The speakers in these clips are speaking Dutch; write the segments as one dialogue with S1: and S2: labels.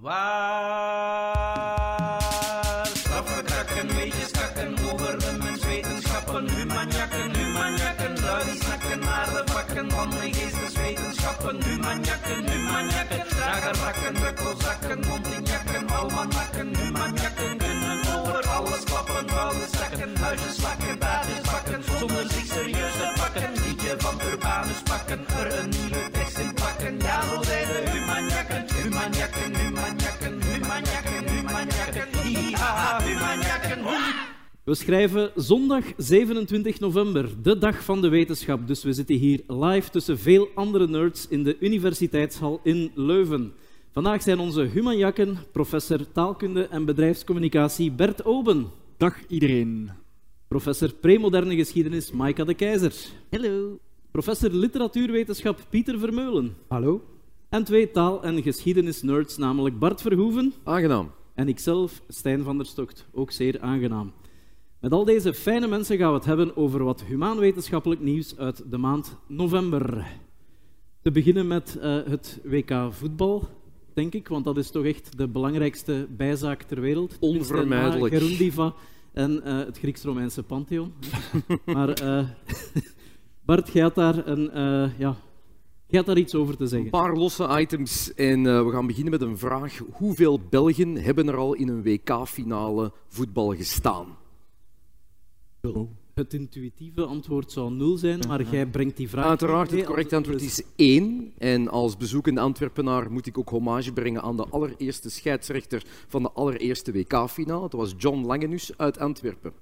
S1: Waar. Straffen krakken, weetjes kakken over de menswetenschappen, humanjakken, humanjakken, lui die snakken naar de vakken van de geesteswetenschappen, humanjakken, humanjakken, dragerrakken, rukkelzakken, mondinjakken, almanakken, humanjakken kunnen over alles klappen, vuile zakken, huisjes slakken, baardjes bakken, zonder zich serieus te pakken, liedje van Urbanus pakken, er een
S2: We schrijven zondag 27 november, de dag van de wetenschap. Dus we zitten hier live tussen veel andere nerds in de Universiteitshal in Leuven. Vandaag zijn onze humanjakken professor taalkunde en bedrijfscommunicatie Bert Oben,
S3: Dag iedereen.
S2: professor premoderne geschiedenis Maika de Keizer,
S4: Hallo.
S2: professor literatuurwetenschap Pieter Vermeulen
S3: Hallo.
S2: en twee taal- en geschiedenisnerds, namelijk Bart Verhoeven
S5: Aangenaam.
S2: en ikzelf, Stijn van der Stokt. Ook zeer aangenaam. Met al deze fijne mensen gaan we het hebben over wat humaanwetenschappelijk nieuws uit de maand november. Te beginnen met eh, het WK voetbal, denk ik, want dat is toch echt de belangrijkste bijzaak ter wereld.
S5: Onvermijdelijk.
S2: Gerundiva en eh, het Grieks-Romeinse Pantheon. maar eh, Bart, jij had daar, een, ja, jij had daar iets over te
S5: Een
S2: zeggen.
S5: paar losse items en we gaan beginnen met een vraag. Hoeveel Belgen hebben er al in een WK-finale voetbal gestaan?
S2: Het intuïtieve antwoord zou nul zijn, maar jij brengt die vraag...
S5: Uiteraard, het correcte antwoord is één. En als bezoekende Antwerpenaar moet ik ook hommage brengen aan de allereerste scheidsrechter van de allereerste WK-finale. Dat was John Langenus uit Antwerpen.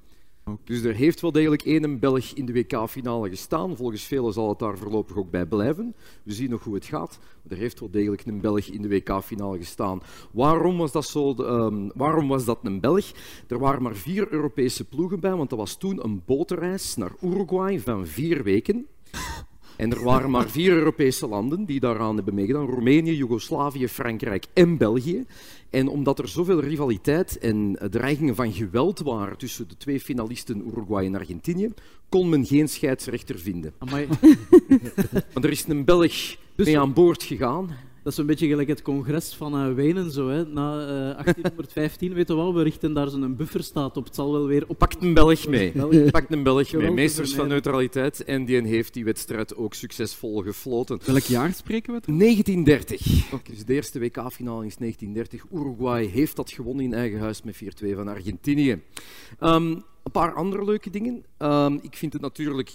S5: Dus er heeft wel degelijk één Belg in de WK-finale gestaan. Volgens velen zal het daar voorlopig ook bij blijven. We zien nog hoe het gaat. Maar er heeft wel degelijk een Belg in de WK-finale gestaan. Waarom was, dat zo, ehm, waarom was dat een Belg? Er waren maar vier Europese ploegen bij, want dat was toen een bootreis naar Uruguay van vier weken. En er waren maar vier Europese landen die daaraan hebben meegedaan: Roemenië, Joegoslavië, Frankrijk en België. En omdat er zoveel rivaliteit en dreigingen van geweld waren tussen de twee finalisten Uruguay en Argentinië, kon men geen scheidsrechter vinden. Maar er is een Belg
S2: Dus-
S5: mee aan boord gegaan.
S2: Dat is een beetje gelijk het congres van eh, Wenen. Zo, hè. Na eh, 1815, weten we wel, we richten daar zo'n bufferstaat op. Het zal wel weer op...
S5: Pakt een Belg mee.
S2: België.
S5: Pakt een Belg mee.
S2: Geweld te
S5: Meesters van neutraliteit. En die heeft die wedstrijd ook succesvol gefloten.
S3: Welk jaar spreken we?
S5: 1930. Dus de eerste WK-finale is 1930. Uruguay heeft dat gewonnen in eigen huis met 4-2 van Argentinië. Ehm, een paar andere leuke dingen. Ehm, ik vind het natuurlijk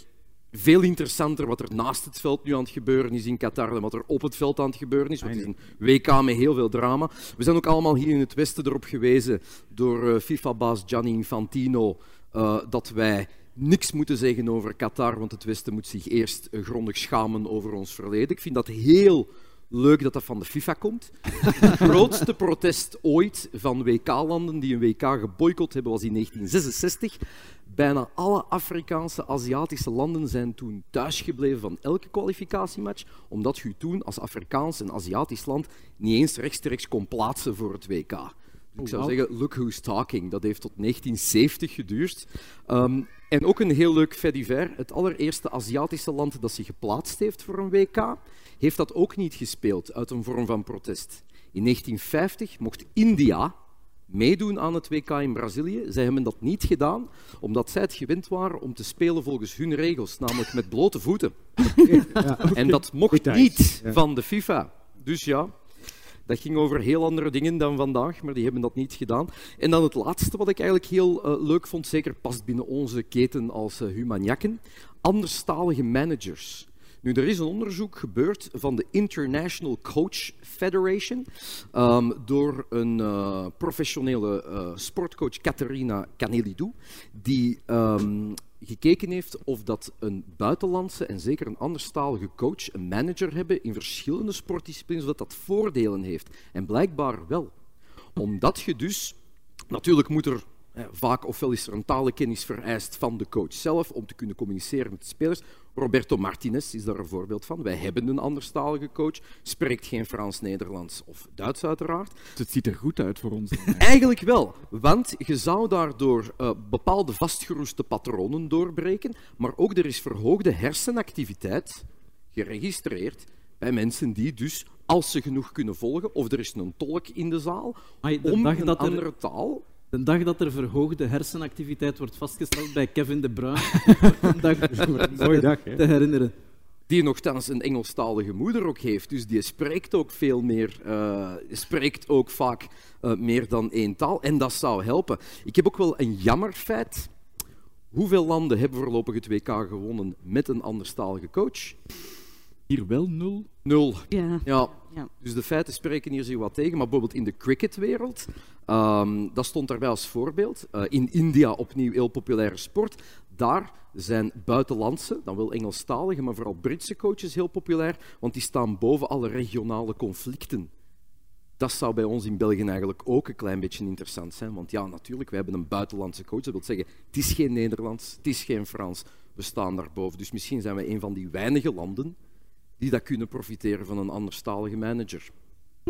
S5: veel interessanter wat er naast het veld nu aan het gebeuren is in Qatar dan wat er op het veld aan het gebeuren is. Want het is een WK met heel veel drama. We zijn ook allemaal hier in het Westen erop gewezen door eh, FIFA-baas Gianni Infantino eh, dat wij niks moeten zeggen over Qatar, want het Westen moet zich eerst eh, grondig schamen over ons verleden. Ik vind dat heel leuk dat dat van de FIFA komt. Het grootste protest ooit van WK-landen die een WK geboycott hebben was in 1966. Bijna alle Afrikaanse, Aziatische landen zijn toen thuisgebleven van elke kwalificatiematch, omdat je toen als Afrikaans en Aziatisch land niet eens rechtstreeks kon plaatsen voor het WK. Ik zou zeggen, look who's talking. Dat heeft tot 1970 geduurd. Ehm, en ook een heel leuk fait divers. Het allereerste Aziatische land dat zich geplaatst heeft voor een WK, heeft dat ook niet gespeeld uit een vorm van protest. In 1950 mocht India meedoen aan het WK in Brazilië. Zij hebben dat niet gedaan, omdat zij het gewend waren om te spelen volgens hun regels, namelijk met blote voeten. En dat mocht niet
S3: ja.
S5: van de FIFA. Dus ja, dat ging over heel andere dingen dan vandaag, maar die hebben dat niet gedaan. En dan het laatste wat ik eigenlijk heel eh, leuk vond, zeker past binnen onze keten als uh, anderstalige managers. Nu, er is een onderzoek gebeurd van de International Coach Federation ehm, door een eh, professionele eh, sportcoach, Caterina Canelidou, die ehm, gekeken heeft of dat een buitenlandse en zeker een anderstalige coach, een manager hebben in verschillende sportdisciplines, dat dat voordelen heeft. En blijkbaar wel. Omdat je dus, natuurlijk moet er vaak, ofwel is er een talenkennis vereist van de coach zelf om te kunnen communiceren met de spelers. Roberto Martinez is daar een voorbeeld van. Wij hebben een anderstalige coach, spreekt geen Frans, Nederlands of Duits uiteraard.
S3: Het ziet er goed uit voor ons.
S5: Eigenlijk wel, want je zou daardoor eh, bepaalde vastgeroeste patronen doorbreken, maar ook er is verhoogde hersenactiviteit geregistreerd bij mensen die dus als ze genoeg kunnen volgen, of er is een tolk in de zaal,
S2: Maar
S5: om
S2: dag
S5: een
S2: dat er,
S5: andere taal.
S2: De dag dat er verhoogde hersenactiviteit wordt vastgesteld bij Kevin De Bruyne, een dag
S4: Mooie dag, hè?
S2: te herinneren.
S5: Die nogthans een Engelstalige moeder ook heeft. Dus die spreekt ook veel meer, eh, spreekt ook vaak eh, meer dan één taal. En dat zou helpen. Ik heb ook wel een jammer feit. Hoeveel landen hebben voorlopig het WK gewonnen met een anderstalige coach?
S3: Hier wel nul.
S5: Nul.
S6: Ja.
S5: Ja.
S6: Ja.
S5: Dus de feiten spreken hier zich wat tegen. Maar bijvoorbeeld in de cricketwereld, ehm, dat stond daarbij als voorbeeld. Eh, in India opnieuw heel populaire sport. Daar zijn buitenlandse, dan wel Engelstalige, maar vooral Britse coaches heel populair, want die staan boven alle regionale conflicten. Dat zou bij ons in België eigenlijk ook een klein beetje interessant zijn. Want ja, natuurlijk, we hebben een buitenlandse coach. Dat wil zeggen, het is geen Nederlands, het is geen Frans. We staan daarboven. Dus misschien zijn we een van die weinige landen die dat kunnen profiteren van een anderstalige manager.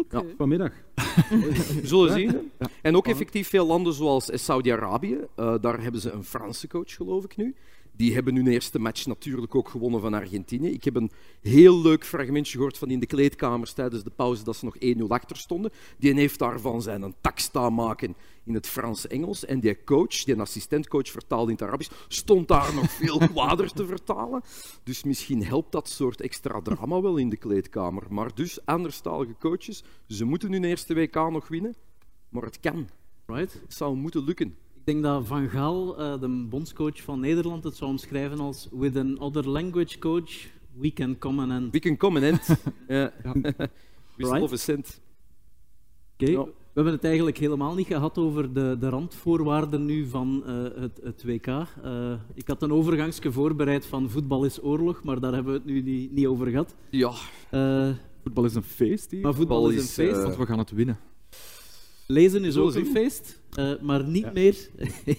S5: Ja.
S4: Vanmiddag.
S5: We zullen zien. En ook effectief veel landen zoals Saudi-Arabië. eh, daar hebben ze een Franse coach, geloof ik nu. Die hebben hun eerste match natuurlijk ook gewonnen van Argentinië. Ik heb een heel leuk fragmentje gehoord van in de kleedkamers tijdens de pauze dat ze nog 1-0 achter stonden. Die heeft daarvan zijn een tak staan maken in het Frans-Engels. En die coach, die assistentcoach vertaalde in het Arabisch, stond daar nog veel kwader te vertalen. Dus misschien helpt dat soort extra drama wel in de kleedkamer. Maar dus, anderstalige coaches, ze moeten hun eerste WK nog winnen. Maar het kan.
S2: Right?
S5: Het zou moeten lukken.
S2: Ik denk dat Van Gaal, eh, de bondscoach van Nederland, het zou omschrijven als with an other language coach, we can come and end.
S5: We can come and end. ja.
S2: Right.
S5: of a cent.
S2: Oké,
S5: Ja.
S2: We hebben het eigenlijk helemaal niet gehad over de, de randvoorwaarden nu van eh, het, het WK. Eh, ik had een overgangsje voorbereid van voetbal is oorlog, maar daar hebben we het nu niet, niet over gehad.
S5: Ja,
S2: Eh,
S3: Voetbal is een feest hier.
S2: maar voetbal is een feest.
S3: Want we gaan het winnen.
S2: Lezen is
S5: Zo
S2: ook een feest, eh, maar niet
S4: Ja.
S2: meer...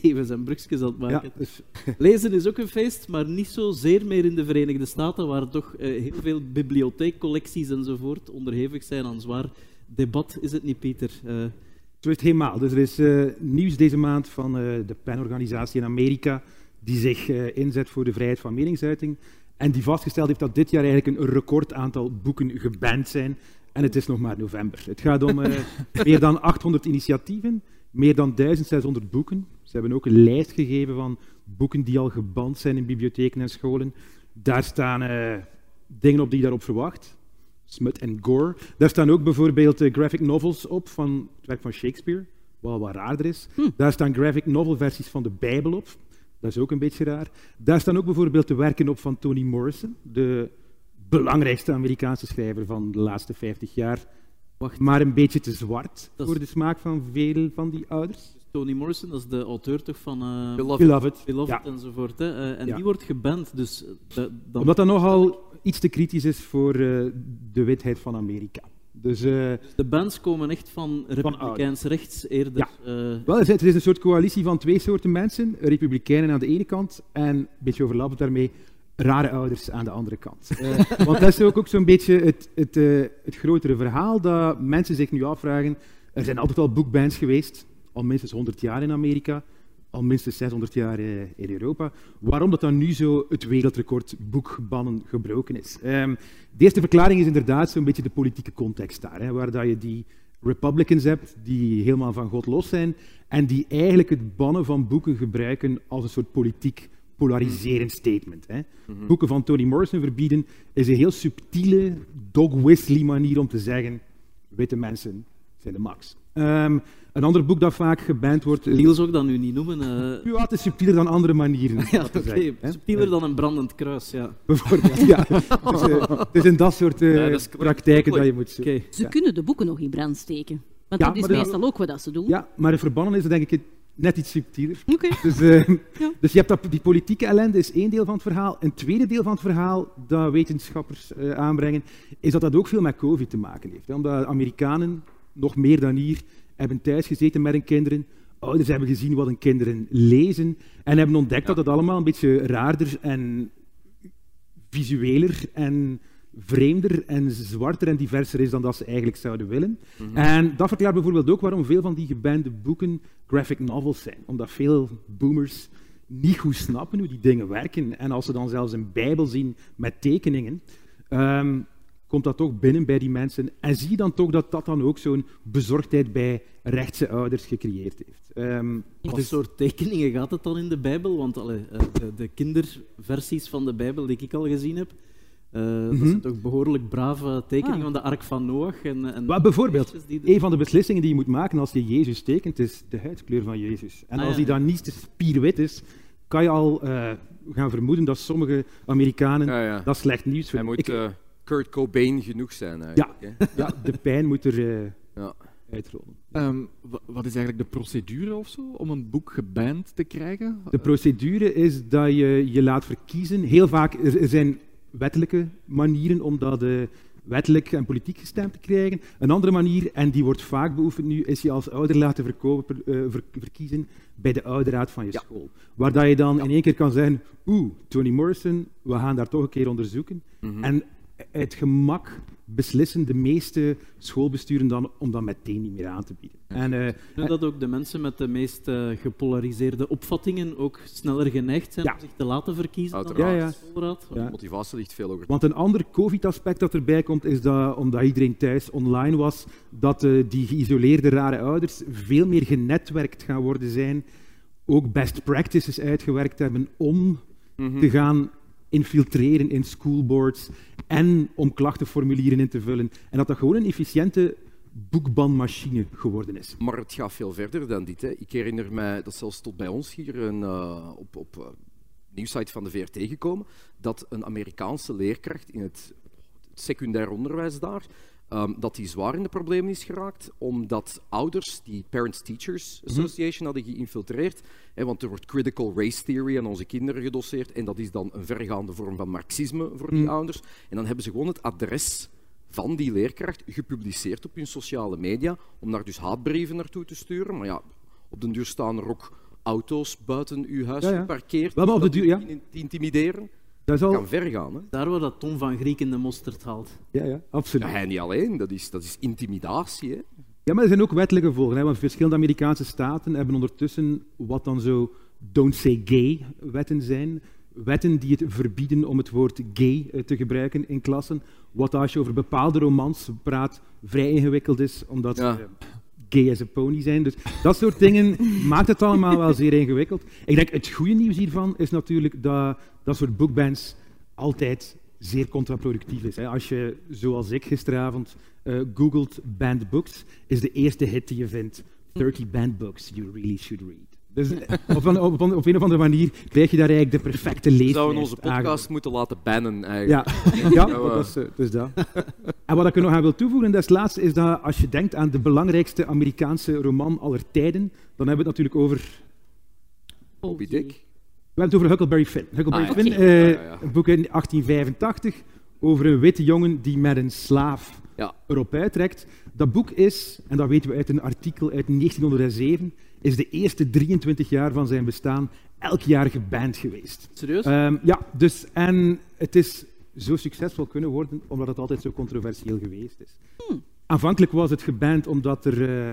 S2: We zijn brugjes aan het
S4: Ja,
S2: maken.
S4: dus
S2: Lezen is ook een feest, maar niet zozeer meer in de Verenigde Staten, waar toch eh, heel veel bibliotheekcollecties enzovoort onderhevig zijn aan zwaar debat. Is het niet, Pieter? Eh,
S4: Zo is het helemaal. Dus er is nieuws deze maand van de PEN-organisatie in Amerika die zich inzet voor de vrijheid van meningsuiting en die vastgesteld heeft dat dit jaar eigenlijk een record aantal boeken geband zijn. En het is nog maar november. Het gaat om eh, meer dan 800 initiatieven, meer dan 1600 boeken. Ze hebben ook een lijst gegeven van boeken die al geband zijn in bibliotheken en scholen. Daar staan eh, dingen op die je daarop verwacht. Smut en gore. Daar staan ook bijvoorbeeld eh, graphic novels op van het werk van Shakespeare, wat wat raarder is. Daar staan graphic novel versies van de Bijbel op. Dat is ook een beetje raar. Daar staan ook bijvoorbeeld de werken op van Toni Morrison, de belangrijkste Amerikaanse schrijver van de laatste 50 jaar.
S2: Wacht.
S4: Maar een beetje te zwart
S2: Dat is-
S4: voor de smaak van veel van die ouders.
S2: Toni Morrison, dat is de auteur toch van eh
S5: Beloved.
S4: Beloved.
S2: Beloved
S4: Ja.
S2: enzovoort. Hè? Eh, en
S4: Ja.
S2: die wordt geband, dus eh, da- dan...
S4: Omdat dat nogal iets te kritisch is voor eh, de witheid van Amerika. Dus eh,
S2: de bands komen echt van republikeins rechts eerder. eh,
S4: Wel, er is- er is een soort coalitie van twee soorten mensen. Republikeinen aan de ene kant en, een beetje overlappend daarmee, rare ouders aan de andere kant. Eh, want dat is ook, ook zo'n beetje het, het, eh, het grotere verhaal dat mensen zich nu afvragen. Er zijn altijd al boekbands geweest, al minstens 100 jaar in Amerika, al minstens 600 jaar eh, in Europa. Waarom dat dan nu zo het wereldrecord boekbannen gebroken is? Ehm, de eerste verklaring is inderdaad zo'n beetje de politieke context daar, hè, waar dat je die Republicans hebt die helemaal van God los zijn en die eigenlijk het bannen van boeken gebruiken als een soort politiek polariserend statement. Hè. Boeken van Toni Morrison verbieden is een heel subtiele, dog whistly manier om te zeggen witte mensen zijn de max. Ehm, een ander boek dat vaak geband wordt...
S2: Niels ook dat nu niet noemen. eh.
S4: Ja, het is subtieler dan andere manieren. om
S2: ja,
S4: dat te
S2: oké.
S4: zeggen, hè.
S2: Subtieler dan een brandend kruis, ja.
S4: Bijvoorbeeld, ja. Dus, eh, het is in dat soort eh,
S5: Ja, dat is
S4: praktijken dat je moet
S2: Oké.
S4: zoeken.
S6: Ze
S4: Ja.
S6: kunnen de boeken nog in brand steken. Want
S4: Ja,
S6: dat is
S4: dat-
S6: meestal ook wat dat ze doen.
S4: Ja, maar het verbannen is denk ik net iets subtieler. Dus, eh,
S6: Ja.
S4: dus je hebt dat, die politieke ellende is één deel van het verhaal. Een tweede deel van het verhaal dat wetenschappers eh, aanbrengen, is dat dat ook veel met COVID te maken heeft. Hè. Omdat Amerikanen, nog meer dan hier, hebben thuis gezeten met hun kinderen. Ouders hebben gezien wat hun kinderen lezen en hebben ontdekt dat het allemaal een beetje raarder en visueler en vreemder en zwarter en diverser is dan dat ze eigenlijk zouden willen. En dat verklaart bijvoorbeeld ook waarom veel van die gebande boeken graphic novels zijn. Omdat veel boomers niet goed snappen hoe die dingen werken. En als ze dan zelfs een bijbel zien met tekeningen, ehm, komt dat toch binnen bij die mensen. En zie je dan toch dat dat dan ook zo'n bezorgdheid bij rechtse ouders gecreëerd heeft. Ehm,
S2: Wat soort tekeningen gaat het dan in de Bijbel? Want allee, eh, de, de kinderversies van de Bijbel die ik al gezien heb, eh, dat
S4: Mhm.
S2: zijn toch behoorlijk brave tekeningen
S6: Ah.
S2: van de Ark van Noach. En, en
S4: Maar bijvoorbeeld,
S2: die-
S4: een van de beslissingen die je moet maken als je Jezus tekent, is de huidskleur van Jezus. En
S2: Ah,
S4: als
S2: ja,
S4: die dan niet te spierwit is, kan je al eh, gaan vermoeden dat sommige Amerikanen
S5: Ja, ja.
S4: dat slecht nieuws
S5: Hij
S4: vinden.
S5: moet
S4: Ik-
S5: eh, Kurt Cobain genoeg zijn eigenlijk. hè.
S4: ja, de pijn moet er eh,
S5: Ja.
S4: uitrollen.
S3: Ehm, wa- wat is eigenlijk de procedure of zo om een boek geband te krijgen?
S4: De procedure is dat je je laat verkiezen. Heel vaak er, er zijn wettelijke manieren om dat eh, wettelijk en politiek gestemd te krijgen. Een andere manier, en die wordt vaak beoefend nu, is je als ouder laten verkopen, eh, ver- verkiezen bij de ouderraad van je
S5: Ja.
S4: school. Waar dat je dan in één keer kan zeggen, oeh, Toni Morrison, we gaan daar toch een keer onderzoeken.
S5: Mhm.
S4: En uit gemak beslissen de meeste schoolbesturen dan om dat meteen niet meer aan te bieden. En, eh,
S2: Nu dat ook de mensen met de meest eh, gepolariseerde opvattingen ook sneller geneigd zijn
S4: Ja.
S2: om zich te laten verkiezen
S5: Uiteraard.
S2: dan de schoolraad.
S4: Ja.
S5: De motivatie ligt veel hoger.
S4: Want een ander COVID-aspect dat erbij komt, is dat omdat iedereen thuis online was, dat eh, die geïsoleerde rare ouders veel meer genetwerkt gaan worden zijn, ook best practices uitgewerkt hebben om
S5: Mhm.
S4: te gaan infiltreren in schoolboards en om klachtenformulieren in te vullen. En dat dat gewoon een efficiënte boekbanmachine geworden is.
S5: Maar het gaat veel verder dan dit. Hè. Ik herinner mij dat zelfs tot bij ons hier een, eh, op, op eh, nieuwsite van de VRT gekomen, dat een Amerikaanse leerkracht in het, het secundair onderwijs daar, ehm, dat die zwaar in de problemen is geraakt, omdat ouders die Parents Teachers Association hadden geïnfiltreerd, hè, want er wordt critical race theory aan onze kinderen gedoseerd, en dat is dan een vergaande vorm van marxisme voor die
S4: Mm.
S5: ouders. En dan hebben ze gewoon het adres van die leerkracht gepubliceerd op hun sociale media, om daar dus haatbrieven naartoe te sturen. Maar ja, op den duur staan er ook auto's buiten uw huis
S4: Ja, ja.
S5: geparkeerd.
S4: Wel, maar op
S5: die
S4: de duur,
S5: dat
S4: ja.
S5: in- te intimideren.
S4: Dat al...
S5: kan ver gaan. Hè?
S2: Daar waar dat Tom van Griek in de mosterd haalt.
S4: Ja, ja, absoluut.
S5: Ja, hij niet alleen, dat is, dat is intimidatie. Hè?
S4: Ja, maar er zijn ook wettelijke gevolgen. Hè? Want verschillende Amerikaanse staten hebben ondertussen wat dan zo don't say gay wetten zijn. Wetten die het verbieden om het woord gay eh, te gebruiken in klassen. Wat als je over bepaalde romans praat vrij ingewikkeld is, omdat
S5: Ja.
S4: ze gay as a pony zijn. Dus dat soort dingen maakt het allemaal wel zeer ingewikkeld. Ik denk het goede nieuws hiervan is natuurlijk dat dat soort bookbands altijd zeer contraproductief is. Hè. Als je, zoals ik gisteravond, eh googelt banned books, is de eerste hit die je vindt 30 banned books you really should read. Dus eh, op een, op, een, op een of andere manier krijg je daar eigenlijk de perfecte
S5: We
S4: leeslijst
S5: zouden onze podcast
S4: aangeboden.
S5: moeten laten bannen. Eigenlijk.
S4: Ja, ja
S5: Nou,
S4: dat is, eh, dat is dat. En wat ik er nog aan wil toevoegen, dat is het laatste, is dat als je denkt aan de belangrijkste Amerikaanse roman aller tijden, dan hebben we het natuurlijk over
S5: Moby Dick.
S4: We hebben het over Huckleberry Finn. Huckleberry
S5: Ah, ja.
S4: Finn, eh,
S5: ja,
S4: een boek in 1885 over een witte jongen die met een slaaf erop uittrekt. Dat boek is, en dat weten we uit een artikel uit 1907, is de eerste 23 jaar van zijn bestaan elk jaar geband geweest.
S2: Serieus?
S4: Ehm, ja, dus, en het is zo succesvol kunnen worden omdat het altijd zo controversieel geweest is. Aanvankelijk was het geband omdat er, eh,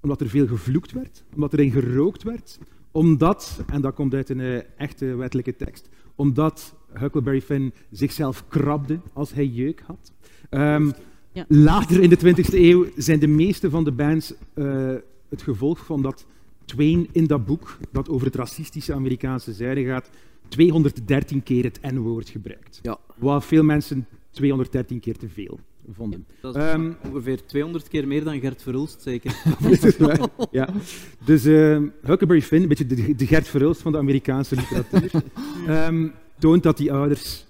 S4: omdat er veel gevloekt werd, omdat erin gerookt werd, omdat, en dat komt uit een eh, echte wettelijke tekst, omdat Huckleberry Finn zichzelf krabde als hij jeuk had. Ehm,
S6: Ja.
S4: Later in de 20e eeuw zijn de meeste van de bands eh, het gevolg van dat Twain in dat boek, dat over het racistische Amerikaanse zijde gaat, 213 keer het N-woord gebruikt.
S5: Ja.
S4: Wat veel mensen 213 keer te veel vonden.
S2: Dat is
S4: Ehm,
S2: ongeveer 200 keer meer dan Gert Verhulst, zeker.
S4: Ja. Dus eh, Huckleberry Finn, een beetje de, de Gert Verhulst van de Amerikaanse literatuur, ehm, toont dat die ouders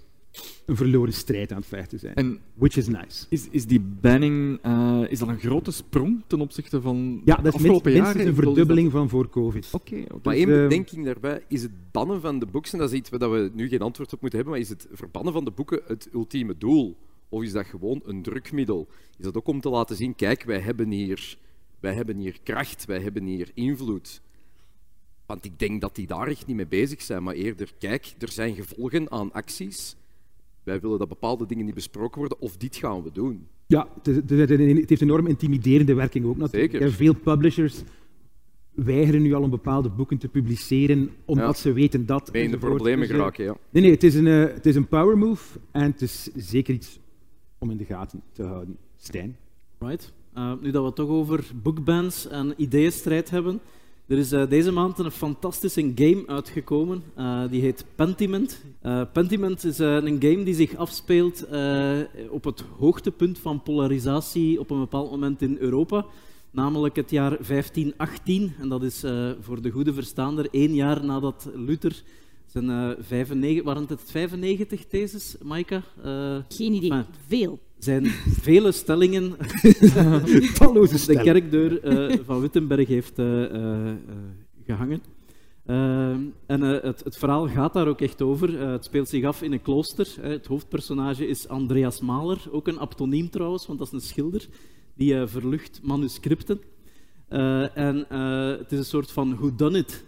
S4: een verloren strijd aan het vechten zijn.
S3: En
S4: Which is nice.
S3: is, is die banning eh, is dat een grote sprong ten opzichte van
S4: Ja,
S3: de
S4: dat is
S3: afgelopen jaren?
S4: een verdubbeling van voor COVID.
S3: Oké, oké.
S5: Maar
S4: Dus,
S5: één bedenking daarbij is het bannen van de books, en dat is iets waar we nu geen antwoord op moeten hebben, maar is het verbannen van de boeken het ultieme doel? Of is dat gewoon een drukmiddel? Is dat ook om te laten zien, kijk, wij hebben hier, wij hebben hier kracht, wij hebben hier invloed. Want ik denk dat die daar echt niet mee bezig zijn, maar eerder, kijk, er zijn gevolgen aan acties. Wij willen dat bepaalde dingen niet besproken worden, of dit gaan we doen.
S4: Ja, het, is- heeft een enorm intimiderende werking ook natuurlijk.
S5: Zeker.
S4: Veel publishers weigeren nu al om bepaalde boeken te publiceren, omdat
S5: Ja.
S4: ze weten dat...
S5: Mee in de problemen
S4: Dus,
S5: geraken, ja.
S4: Nee, nee, het is een, eh, het is een power move en het is zeker iets om in de gaten te houden. Stijn.
S2: Right. Eh, nu dat we het toch over bookbands en ideeënstrijd hebben. Er is eh, deze maand een fantastische game uitgekomen. Eh, die heet Pentiment. Pentiment is een game die zich afspeelt op het hoogtepunt van polarisatie op een bepaald moment in Europa. Namelijk het jaar 1518. En dat is voor de goede verstaander één jaar nadat Luther zijn eh 95... Waren het 95 theses, Maika? Eh,
S6: Geen idee.
S2: Maar-
S6: Veel.
S2: zijn vele stellingen
S4: Talloze
S2: de kerkdeur eh, van Wittenberg heeft eh, eh, eh, gehangen. Eh, en eh, het, het verhaal gaat daar ook echt over. Eh, het speelt zich af in een klooster. Eh, het hoofdpersonage is Andreas Mahler, ook een abtoniem trouwens, want dat is een schilder die eh, verlucht manuscripten. Eh, en eh, het is een soort van whodunit,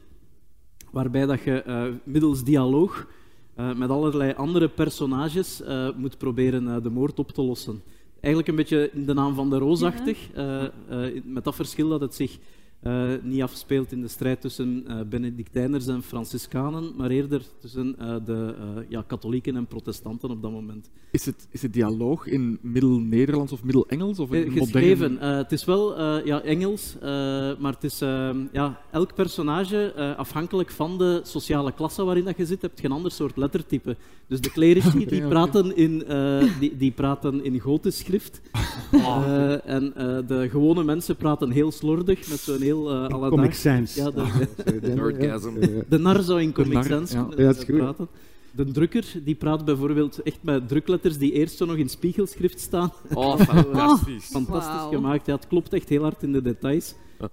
S2: waarbij dat je eh, middels dialoog eh, met allerlei andere personages eh, moet proberen de moord op te lossen. Eigenlijk een beetje in de naam van de roosachtig, met dat verschil dat het zich niet afspeelt in de strijd tussen eh, Benedictijners en Franciscanen, maar eerder tussen eh, de eh, ja, katholieken en protestanten op dat moment.
S3: Is het, is het dialoog in middel-Nederlands of middel-Engels? Of in
S2: Eh, geschreven. Eh, het is wel eh, ja, Engels, eh, maar het is eh, ja, elk personage, eh, afhankelijk van de sociale klasse waarin dat je zit, heb je een ander soort lettertype. Dus de clerici die, praten in, eh, die, die praten in gotisch schrift. Eh, en eh, de gewone mensen praten heel slordig, met zo'n heel eh.
S4: Comic Sans.
S2: Ja, de,
S5: Nerdgasm.
S4: Eh,
S2: de nar zou in Comic Sans
S3: ja.
S2: kunnen
S4: Ja, dat is goed.
S2: praten. De drukker die praat bijvoorbeeld echt met drukletters die eerst zo nog in spiegelschrift staan.
S5: Oh, fantastisch.
S2: Fantastisch
S6: Wauw.
S2: gemaakt. Ja, het klopt echt heel hard in de details.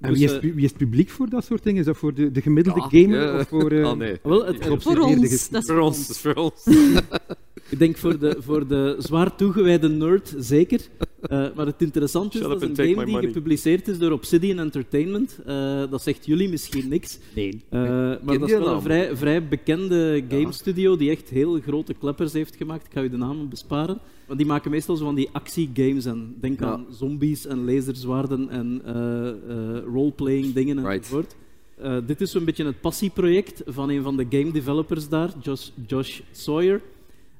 S4: En
S2: Dus,
S4: wie is,
S2: eh,
S4: wie is het publiek voor dat soort dingen? Is dat voor de, de gemiddelde
S5: Ja,
S4: gamer?
S5: ja.
S4: Of voor, eh,
S5: Oh nee.
S2: Wel, het,
S4: Ja, op
S6: Voor ons.
S4: ges-
S6: Dat is
S5: Voor ons, dat is voor ons.
S2: ik denk voor de, voor de zwaar toegewijde nerd zeker. Eh, maar het interessante is, dat is een game die
S5: money.
S2: gepubliceerd is door Obsidian Entertainment. Eh, dat zegt jullie misschien niks.
S4: Nee.
S2: Eh, maar
S5: die
S2: dat is wel een vrij, vrij bekende game studio die echt heel grote kleppers heeft gemaakt. Ik ga u de namen besparen. Want die maken meestal zo van die actiegames. En denk
S5: Ja.
S2: aan zombies en laserzwaarden en eh, eh, roleplaying dingen
S5: Right.
S2: enzovoort. Eh, dit is zo'n beetje het passieproject van een van de game developers daar, Josh, Josh Sawyer.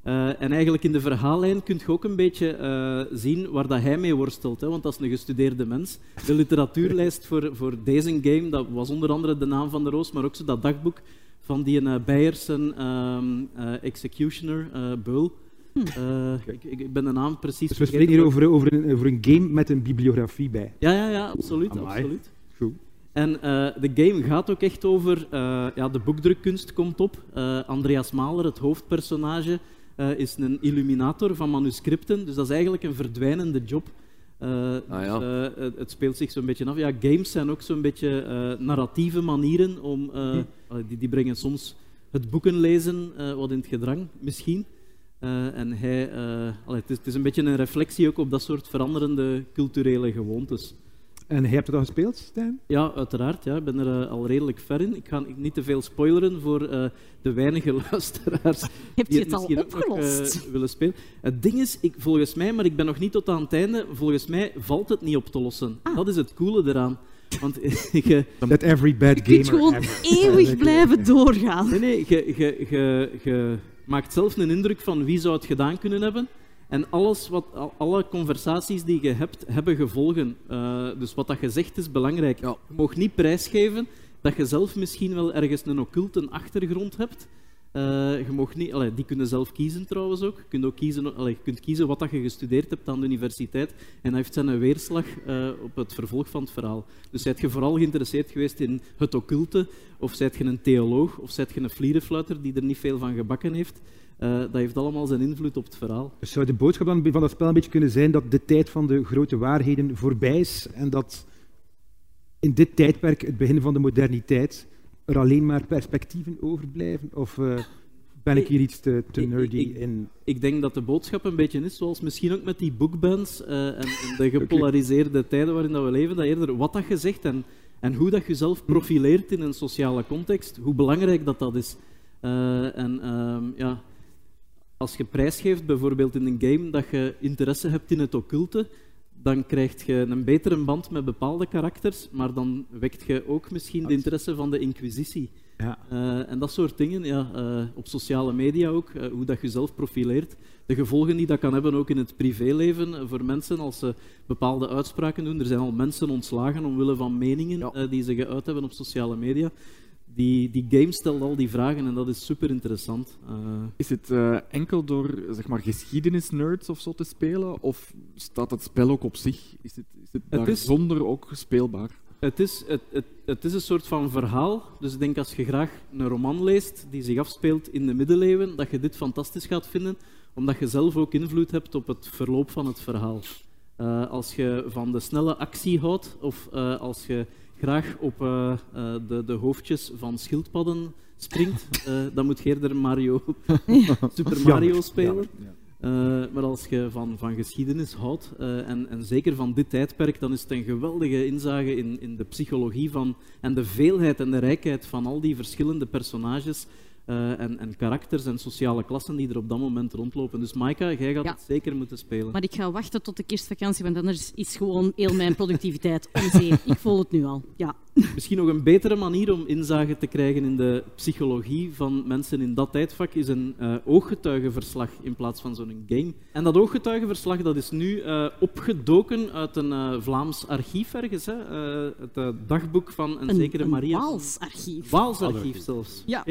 S2: Eh, en eigenlijk in de verhaallijn kun je ook een beetje eh, zien waar dat hij mee worstelt. Hè, want dat is een gestudeerde mens. De literatuurlijst voor, voor deze game, dat was onder andere de naam van de roos, maar ook zo dat dagboek van die uh, Beiersen ehm, eh, Executioner, eh, Beul. Eh, ik, ik- ik ben de naam precies
S4: Dus we spreken hier over, over, een, over een game met een bibliografie bij.
S2: Ja, ja, ja, absoluut.
S4: Amai.
S2: absoluut.
S4: Goed.
S2: En eh, de game gaat ook echt over, eh, ja, de boekdrukkunst komt op. Eh, Andreas Mahler, het hoofdpersonage, eh, is een illuminator van manuscripten, dus dat is eigenlijk een verdwijnende job. Eh,
S5: Ah, ja.
S2: dus, eh, het, het speelt zich zo'n beetje af. Ja, games zijn ook zo'n beetje narratieve manieren om,
S4: Hm.
S2: die, die brengen soms het boekenlezen wat in het gedrang, misschien. En hij, allee, het, is, het is een beetje een reflectie ook op dat soort veranderende culturele gewoontes.
S4: En jij hebt het al gespeeld, Stijn?
S2: Ja, uiteraard. Ja. Ik ben er eh, al redelijk ver in. Ik ga niet te veel spoileren voor eh, de weinige luisteraars
S6: Heb
S2: die
S6: je het al
S2: nog,
S6: opgelost?
S2: eh, willen spelen. Het ding is, ik, volgens mij, maar ik ben nog niet tot aan het einde, volgens mij valt het niet op te lossen.
S6: Ah.
S2: Dat is het coole eraan. Want je,
S4: That every bad
S6: Je
S4: gamer
S6: kunt gewoon
S4: ever.
S6: eeuwig blijven doorgaan.
S2: nee, nee, je, je, je, je maakt zelf een indruk van wie zou het gedaan kunnen hebben. En alles wat, al- alle conversaties die je hebt, hebben gevolgen. Eh, dus wat dat je zegt is belangrijk.
S5: Ja.
S2: Je mag niet prijsgeven dat je zelf misschien wel ergens een occulte achtergrond hebt. Eh, je mag niet, allee, die kunnen zelf kiezen trouwens ook. Je kunt, ook kiezen, allee, je kunt kiezen wat dat je gestudeerd hebt aan de universiteit. En dat heeft zijn weerslag eh, op het vervolg van het verhaal. Dus zijt je vooral geïnteresseerd geweest in het occulte, of zijt je een theoloog, of zijt je een vlierenfluiter die er niet veel van gebakken heeft. Eh, dat heeft allemaal zijn invloed op het verhaal.
S4: Dus zou de boodschap dan van dat spel een beetje kunnen zijn dat de tijd van de grote waarheden voorbij is en dat in dit tijdperk, het begin van de moderniteit, er alleen maar perspectieven overblijven? Of eh, ben ik hier iets te, te
S2: ik-
S4: nerdy
S2: ik-
S4: in?
S2: Ik denk dat de boodschap een beetje is, zoals misschien ook met die bookbands eh, en, en de gepolariseerde tijden waarin dat we leven, dat eerder wat dat je zegt en, en hoe dat je jezelf profileert in een sociale context, hoe belangrijk dat dat is. En ehm, ja, als je prijsgeeft, bijvoorbeeld in een game, dat je interesse hebt in het occulte, dan krijg je een betere band met bepaalde karakters, maar dan wekt je ook misschien de interesse van de inquisitie.
S4: Ja.
S2: Eh, en dat soort dingen, ja, eh, op sociale media ook, eh, hoe dat je jezelf profileert. De gevolgen die dat kan hebben ook in het privéleven voor mensen als ze bepaalde uitspraken doen. Er zijn al mensen ontslagen omwille van meningen
S5: Ja.
S2: die ze geuit hebben op sociale media. Die, die game stelt al die vragen en dat is super interessant.
S3: Is het eh, enkel door zeg maar, geschiedenisnerds of zo te spelen? Of staat het spel ook op zich? Is het, is het,
S2: Het
S3: daar
S2: is-
S3: zonder ook speelbaar?
S2: Het is, het, het, het is een soort van verhaal. Dus ik denk als je graag een roman leest die zich afspeelt in de middeleeuwen, dat je dit fantastisch gaat vinden, omdat je zelf ook invloed hebt op het verloop van het verhaal. Eh, als je van de snelle actie houdt, of eh, als je graag op eh, eh, de, de hoofdjes van schildpadden springt, eh, dan moet je eerder Mario, Super Mario spelen. Eh, maar als je van, van geschiedenis houdt, eh, en, en zeker van dit tijdperk, dan is het een geweldige inzage in, in de psychologie van, en de veelheid en de rijkheid van al die verschillende personages eh, en, en karakters en sociale klassen die er op dat moment rondlopen. Dus Maika, jij gaat
S6: Ja.
S2: het zeker moeten spelen.
S6: Maar ik ga wachten tot de kerstvakantie, want anders is gewoon heel mijn productiviteit om zeep. Ik voel het nu al. Ja.
S2: Misschien nog een betere manier om inzage te krijgen in de psychologie van mensen in dat tijdvak is een eh, ooggetuigenverslag in plaats van zo'n game. En dat ooggetuigenverslag dat is nu eh, opgedoken uit een eh, Vlaams archief ergens. Hè? Eh, het dagboek van een,
S6: Een,
S2: zekere
S6: een
S2: Maria.
S6: Waals archief.
S2: Waals archief zelfs.
S6: Ja.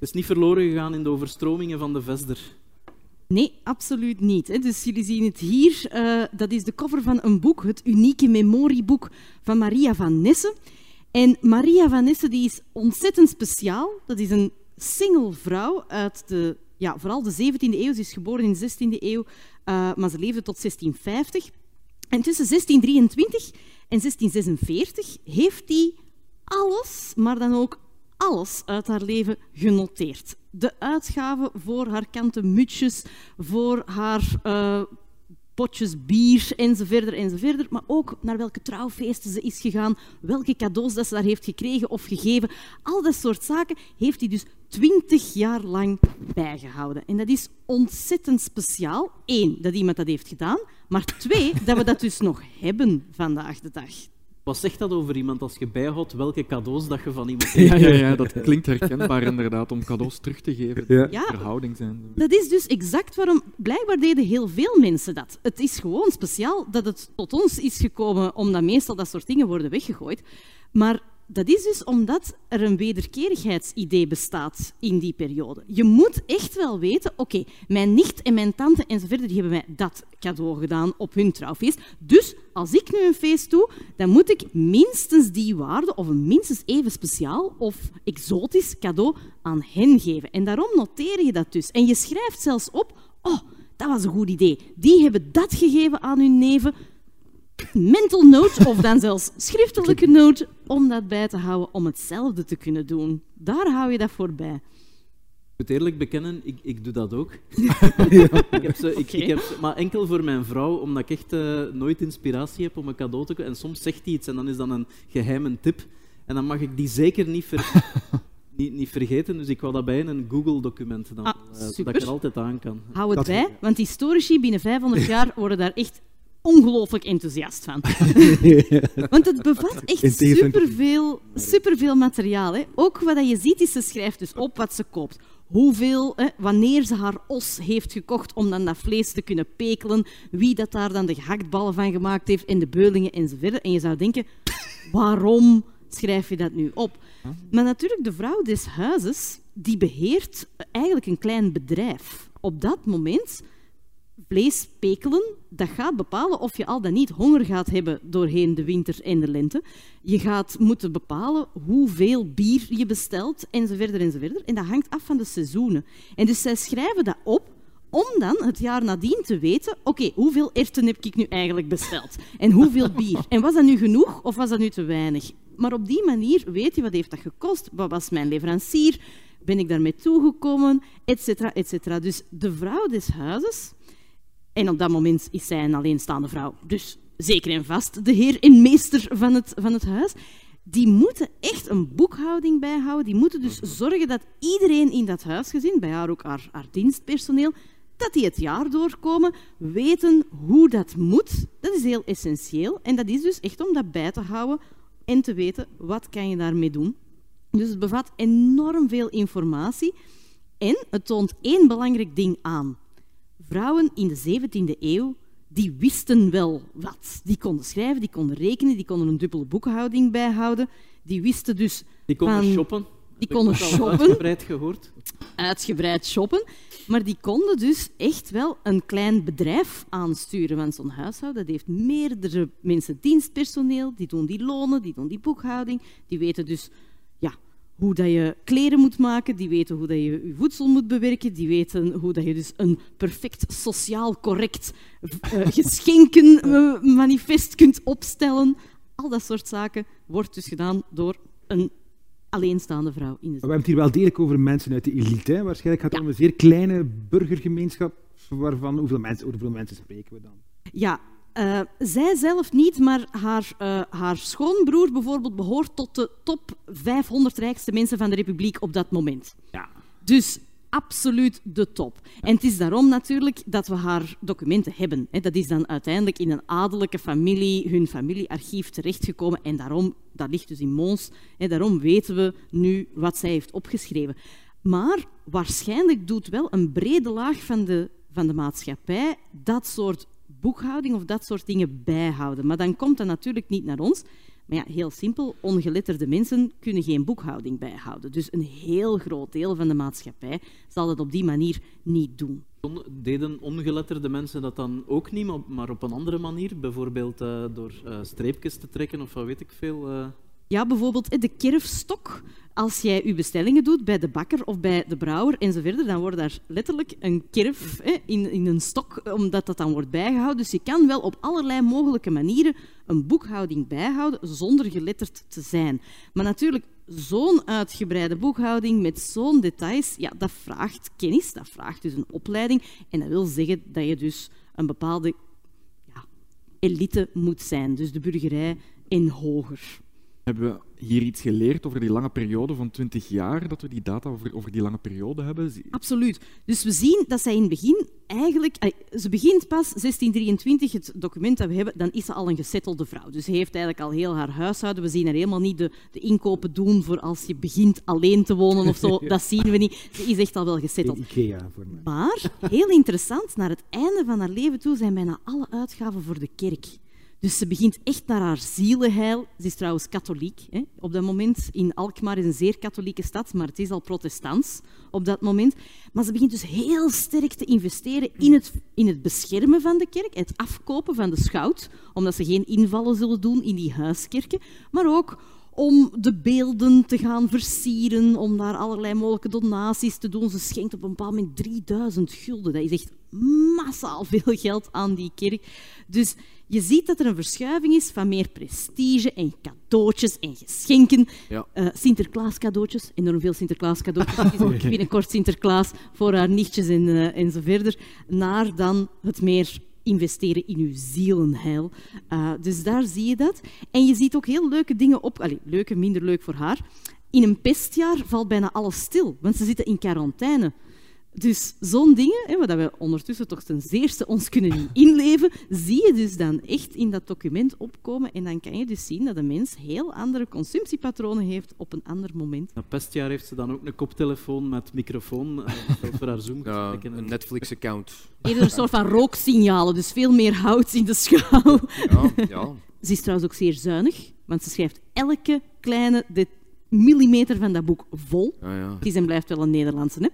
S2: Is niet verloren gegaan in de overstromingen van de Vesder.
S6: Nee, absoluut niet. Dus jullie zien het hier. eh, dat is de cover van een boek, het unieke memorieboek van Maria van Nessen. En Maria van Nessen die is ontzettend speciaal. Dat is een single vrouw uit de, ja, vooral de 17e eeuw. Ze is geboren in de 16e eeuw, eh, maar ze leefde tot 1650. En tussen 1623 en 1646 heeft hij alles, maar dan ook alles uit haar leven genoteerd. De uitgaven voor haar kanten mutsjes, voor haar eh, potjes bier enzovoort, enzovoort. Maar ook naar welke trouwfeesten ze is gegaan, welke cadeaus dat ze daar heeft gekregen of gegeven. Al dat soort zaken heeft hij dus twintig jaar lang bijgehouden. En dat is ontzettend speciaal. Eén, dat iemand dat heeft gedaan. Maar twee, dat we dat dus nog hebben vandaag de dag.
S2: Wat zegt dat over iemand als je bijhoudt welke cadeaus dat je van iemand
S3: Ja, ja, ja, dat klinkt herkenbaar inderdaad, om cadeaus terug te geven.
S4: Ja.
S3: in Verhouding zijn.
S6: Dat is dus exact waarom... Blijkbaar deden heel veel mensen dat. Het is gewoon speciaal dat het tot ons is gekomen, omdat meestal dat soort dingen worden weggegooid. Maar dat is dus omdat er een wederkerigheidsidee bestaat in die periode. Je moet echt wel weten, oké, mijn nicht en mijn tante enzovoort, die hebben mij dat cadeau gedaan op hun trouwfeest. Dus als ik nu een feest doe, dan moet ik minstens die waarde of een minstens even speciaal of exotisch cadeau aan hen geven. En daarom noteer je dat dus. En je schrijft zelfs op, oh, dat was een goed idee. Die hebben dat gegeven aan hun neven. Mental note, of dan zelfs schriftelijke note, om dat bij te houden, om hetzelfde te kunnen doen. Daar hou je dat voor bij.
S2: Ik moet eerlijk bekennen, ik, ik doe dat ook. ik heb ze, ik, ik heb ze- maar enkel voor mijn vrouw, omdat ik echt eh, nooit inspiratie heb om een cadeau te kopen. En soms zegt hij iets en dan is dat een geheime tip. En dan mag ik die zeker niet, ver- niet, niet vergeten. Dus ik wou dat bij in een Google-document dan,
S6: Ah,
S2: eh, zodat
S6: super.
S2: ik er altijd aan kan.
S6: Hou het
S4: Dat-
S6: bij, want historici binnen 500 jaar worden daar echt ongelooflijk enthousiast van. Want het bevat echt
S4: In
S6: superveel, superveel materiaal. Hè. Ook wat je ziet is, ze schrijft dus op wat ze koopt. Hoeveel, hè, wanneer ze haar os heeft gekocht om dan dat vlees te kunnen pekelen, wie dat daar dan de gehaktballen van gemaakt heeft en de beulingen enzovoort. En je zou denken, waarom schrijf je dat nu op? Maar natuurlijk, de vrouw des huizes, die beheert eigenlijk een klein bedrijf. Op dat moment vlees pekelen, dat gaat bepalen of je al dan niet honger gaat hebben doorheen de winter en de lente. Je gaat moeten bepalen hoeveel bier je bestelt, enzovoort, enzovoort. En dat hangt af van de seizoenen. En dus zij schrijven dat op om dan het jaar nadien te weten, oké, hoeveel erwten heb ik nu eigenlijk besteld? En hoeveel bier? En was dat nu genoeg of was dat nu te weinig? Maar op die manier weet je, wat heeft dat gekost? Wat was mijn leverancier? Ben ik daarmee toegekomen? Etcetera, etcetera. Dus de vrouw des huizes en op dat moment is zij een alleenstaande vrouw. Dus zeker en vast de heer en meester van het, van het huis. Die moeten echt een boekhouding bijhouden. Die moeten dus zorgen dat iedereen in dat huisgezin, bij haar ook haar, haar dienstpersoneel, dat die het jaar doorkomen, weten hoe dat moet. Dat is heel essentieel. En dat is dus echt om dat bij te houden en te weten wat kan je daarmee doen. Dus het bevat enorm veel informatie en het toont één belangrijk ding aan. Vrouwen in de 17e eeuw die wisten wel wat. Die konden schrijven, die konden rekenen, die konden een dubbele boekhouding bijhouden. Die wisten dus
S2: Die konden
S6: van-
S2: shoppen.
S6: die konden shoppen.
S2: uitgebreid gehoord.
S6: uitgebreid shoppen. Maar die konden dus echt wel een klein bedrijf aansturen. Want zo'n huishouden dat heeft meerdere mensen dienstpersoneel. Die doen die lonen, die doen die boekhouding. Die weten dus hoe dat je kleren moet maken. Die weten hoe dat je je voedsel moet bewerken. Die weten hoe dat je dus een perfect sociaal correct eh, geschenkenmanifest kunt opstellen. Al dat soort zaken wordt dus gedaan door een alleenstaande vrouw in de
S4: we hebben het hier wel degelijk over mensen uit de elite. Hè? Waarschijnlijk gaat het
S6: Ja.
S4: om een zeer kleine burgergemeenschap. Waarvan hoeveel mensen, over hoeveel mensen spreken we dan?
S6: Ja, eh, zij zelf niet, maar haar, eh, haar schoonbroer bijvoorbeeld behoort tot de top 500 rijkste mensen van de Republiek op dat moment.
S4: Ja.
S6: Dus absoluut de top. En het is daarom natuurlijk dat we haar documenten hebben. hè. Dat is dan uiteindelijk in een adellijke familie, hun familiearchief terechtgekomen. En daarom, dat ligt dus in Mons, hè, daarom weten we nu wat zij heeft opgeschreven. Maar waarschijnlijk doet wel een brede laag van de, van de maatschappij dat soort boekhouding of dat soort dingen bijhouden. Maar dan komt dat natuurlijk niet naar ons. Maar ja, heel simpel, ongeletterde mensen kunnen geen boekhouding bijhouden. Dus een heel groot deel van de maatschappij zal dat op die manier niet doen.
S2: Deden ongeletterde mensen dat dan ook niet, maar- maar op een andere manier? Bijvoorbeeld eh, door eh, streepjes te trekken of wat weet ik veel? eh.
S6: Ja, bijvoorbeeld de kerfstok. Als jij je bestellingen doet bij de bakker of bij de brouwer en zo verder, dan wordt daar letterlijk een kerf hè, in, in een stok, omdat dat dan wordt bijgehouden. Dus je kan wel op allerlei mogelijke manieren een boekhouding bijhouden zonder geletterd te zijn. Maar natuurlijk, zo'n uitgebreide boekhouding met zo'n details, ja, dat vraagt kennis, dat vraagt dus een opleiding. En dat wil zeggen dat je dus een bepaalde ja, elite moet zijn, dus de burgerij en hoger.
S3: Hebben we hier iets geleerd over die lange periode van 20 jaar, dat we die data over, over die lange periode hebben?
S6: Absoluut. Dus we zien dat zij in het begin eigenlijk... Ze begint pas 1623, het document dat we hebben, dan is ze al een gesettelde vrouw. Dus ze heeft eigenlijk al heel haar huishouden. We zien haar helemaal niet de, de inkopen doen voor als je begint alleen te wonen of zo. Dat zien we niet. Ze is echt al wel gesetteld.
S4: In Ikea voor mij.
S6: Maar, heel interessant, naar het einde van haar leven toe zijn bijna alle uitgaven voor de kerk. Dus ze begint echt naar haar zielenheil. Ze is trouwens katholiek hè, op dat moment. In Alkmaar is een zeer katholieke stad, maar het is al protestants op dat moment. Maar ze begint dus heel sterk te investeren in het, in het beschermen van de kerk, het afkopen van de schout, omdat ze geen invallen zullen doen in die huiskerken, maar ook om de beelden te gaan versieren, om daar allerlei mogelijke donaties te doen. Ze schenkt op een bepaald moment 3000 gulden. Dat is echt massaal veel geld aan die kerk. Dus je ziet dat er een verschuiving is van meer prestige en cadeautjes en geschenken.
S5: Ja.
S6: Eh, Sinterklaas cadeautjes, enorm veel Sinterklaas cadeautjes. Is ook binnenkort Sinterklaas voor haar nichtjes en, eh, en zo verder. Naar dan het meer investeren in uw zielenheil. Eh, dus daar zie je dat. En je ziet ook heel leuke dingen op. Allee, leuke, minder leuk voor haar. In een pestjaar valt bijna alles stil, want ze zitten in quarantaine. Dus zo'n dingen, hè, waar we ondertussen toch ten zeerste ons kunnen in inleven, zie je dus dan echt in dat document opkomen. En dan kan je dus zien dat de mens heel andere consumptiepatronen heeft op een ander moment.
S2: Na pestjaar heeft ze dan ook een koptelefoon met microfoon, eh, voor haar zoom.
S5: Ja, een Netflix-account.
S6: Eerder een soort van rooksignalen, dus veel meer hout in de schouw.
S5: Ja, ja.
S6: Ze is trouwens ook zeer zuinig, want ze schrijft elke kleine de millimeter van dat boek vol.
S5: ja, ja.
S6: Het is en blijft wel een Nederlandse. Hè?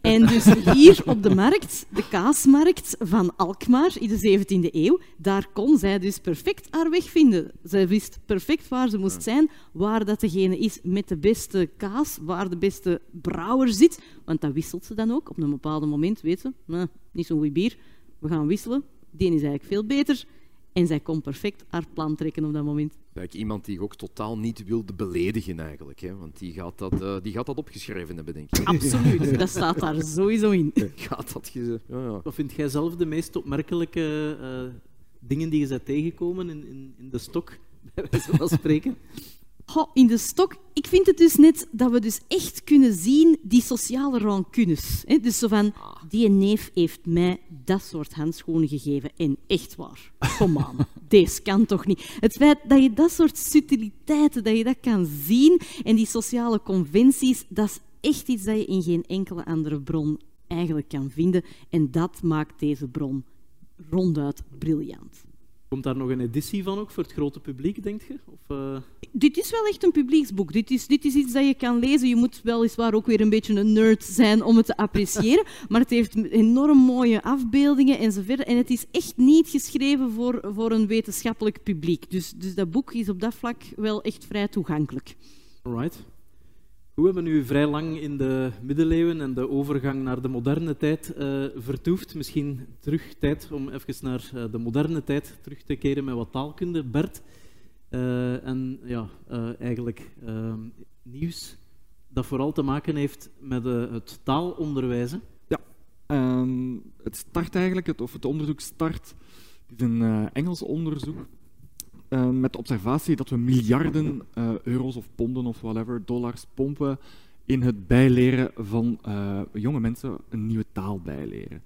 S6: En dus hier op de markt, de kaasmarkt van Alkmaar in de 17e eeuw, daar kon zij dus perfect haar weg vinden. Zij wist perfect waar ze moest zijn, waar dat degene is met de beste kaas, waar de beste brouwer zit. Want dat wisselt ze dan ook. Op een bepaald moment weet ze, nou, niet zo'n goed bier, we gaan wisselen. Die is eigenlijk veel beter. En zij kon perfect haar plan trekken op dat moment.
S5: Eigenlijk iemand die je ook totaal niet wilde beledigen, eigenlijk. Hè? Want die gaat, dat, eh, die gaat dat opgeschreven hebben, denk ik.
S6: Absoluut, dat staat daar sowieso in.
S5: Gaat dat ge... ja, ja.
S2: Wat vind jij zelf de meest opmerkelijke eh, dingen die je bent tegengekomen in, in, in de stok, bij wijze van spreken?
S6: Goh, in de stok, ik vind het dus net dat we dus echt kunnen zien die sociale rancunes. Hè? Dus zo van, die neef heeft mij dat soort handschoenen gegeven. En echt waar, kom aan, deze kan toch niet. Het feit dat je dat soort subtiliteiten, dat je dat kan zien en die sociale conventies, dat is echt iets dat je in geen enkele andere bron eigenlijk kan vinden. En dat maakt deze bron ronduit briljant.
S2: Komt daar nog een editie van ook voor het grote publiek, denk je? Of, eh,
S6: Dit is wel echt een publieksboek. Dit is, dit is iets dat je kan lezen. Je moet weliswaar ook weer een beetje een nerd zijn om het te appreciëren. Maar het heeft enorm mooie afbeeldingen enzovoort. En het is echt niet geschreven voor, voor een wetenschappelijk publiek. Dus, dus dat boek is op dat vlak wel echt vrij toegankelijk.
S2: Alright. We hebben nu vrij lang in de middeleeuwen en de overgang naar de moderne tijd eh, vertoefd. Misschien terug tijd om even naar eh, de moderne tijd terug te keren met wat taalkunde. Bert, eh, en ja, eigenlijk nieuws dat vooral te maken heeft met het taalonderwijs. hè.
S3: Ehm, het start eigenlijk, het, of het onderzoek start, is een Engels onderzoek eh, met de observatie dat we miljarden eh, euro's of ponden of whatever, dollars pompen in het bijleren van eh, jonge mensen een nieuwe taal bijleren.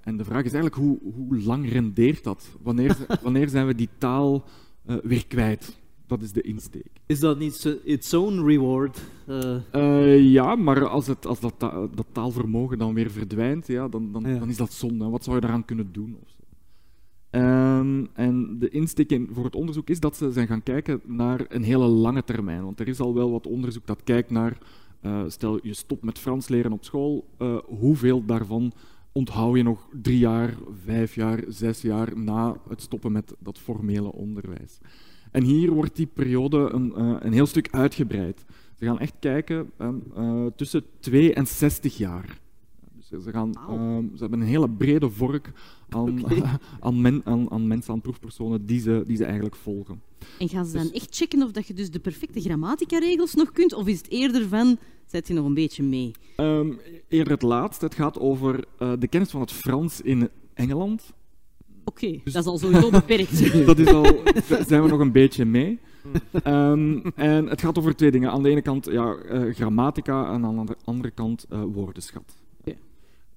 S3: En de vraag is eigenlijk, hoe, hoe lang rendeert dat? Wanneer, wanneer zijn we die taal weer kwijt? Dat is de insteek.
S2: Is dat niet its own reward?
S3: Ja, maar als, het, als dat, ta- dat taalvermogen dan weer verdwijnt, ja, dan, dan,
S2: Ja.
S3: dan is dat zonde. Wat zou je daaraan kunnen doen? Ehm, en de insteek in- voor het onderzoek is dat ze zijn gaan kijken naar een hele lange termijn. Want er is al wel wat onderzoek dat kijkt naar, eh, stel je stopt met Frans leren op school, eh, hoeveel daarvan onthoud je nog drie jaar, vijf jaar, zes jaar na het stoppen met dat formele onderwijs? En hier wordt die periode een, eh, een heel stuk uitgebreid. Ze gaan echt kijken ehm, eh, tussen 2 en 60 jaar. Dus ze, gaan, ehm, ze hebben een hele brede vork aan, aan, men- aan, aan mensen, aan proefpersonen die ze, die ze eigenlijk volgen.
S6: En gaan ze dan echt checken of dat je dus de perfecte grammatica-regels nog kunt? Of is het eerder van, zet je nog een beetje mee?
S3: Ehm, eerder het laatste, het gaat over eh, de kennis van het Frans in Engeland.
S6: Oké,
S3: Dus-
S6: dat is al sowieso beperkt.
S3: Dat is al, zijn we nog een beetje mee. Ehm, en het gaat over twee dingen. Aan de ene kant ja, eh, grammatica en aan de andere kant eh, woordenschat.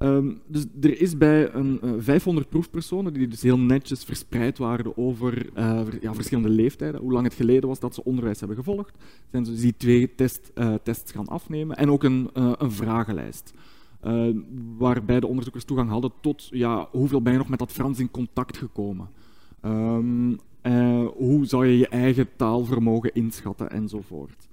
S3: Ehm, dus er is bij een eh, 500 proefpersonen, die dus heel netjes verspreid waren over eh, ja, verschillende leeftijden, hoe lang het geleden was dat ze onderwijs hebben gevolgd, zijn ze die twee test, eh, tests gaan afnemen en ook een, eh, een vragenlijst. eh, waarbij de onderzoekers toegang hadden tot ja, hoeveel ben je nog met dat Frans in contact gekomen. Ehm, eh, hoe zou je je eigen taalvermogen inschatten enzovoort.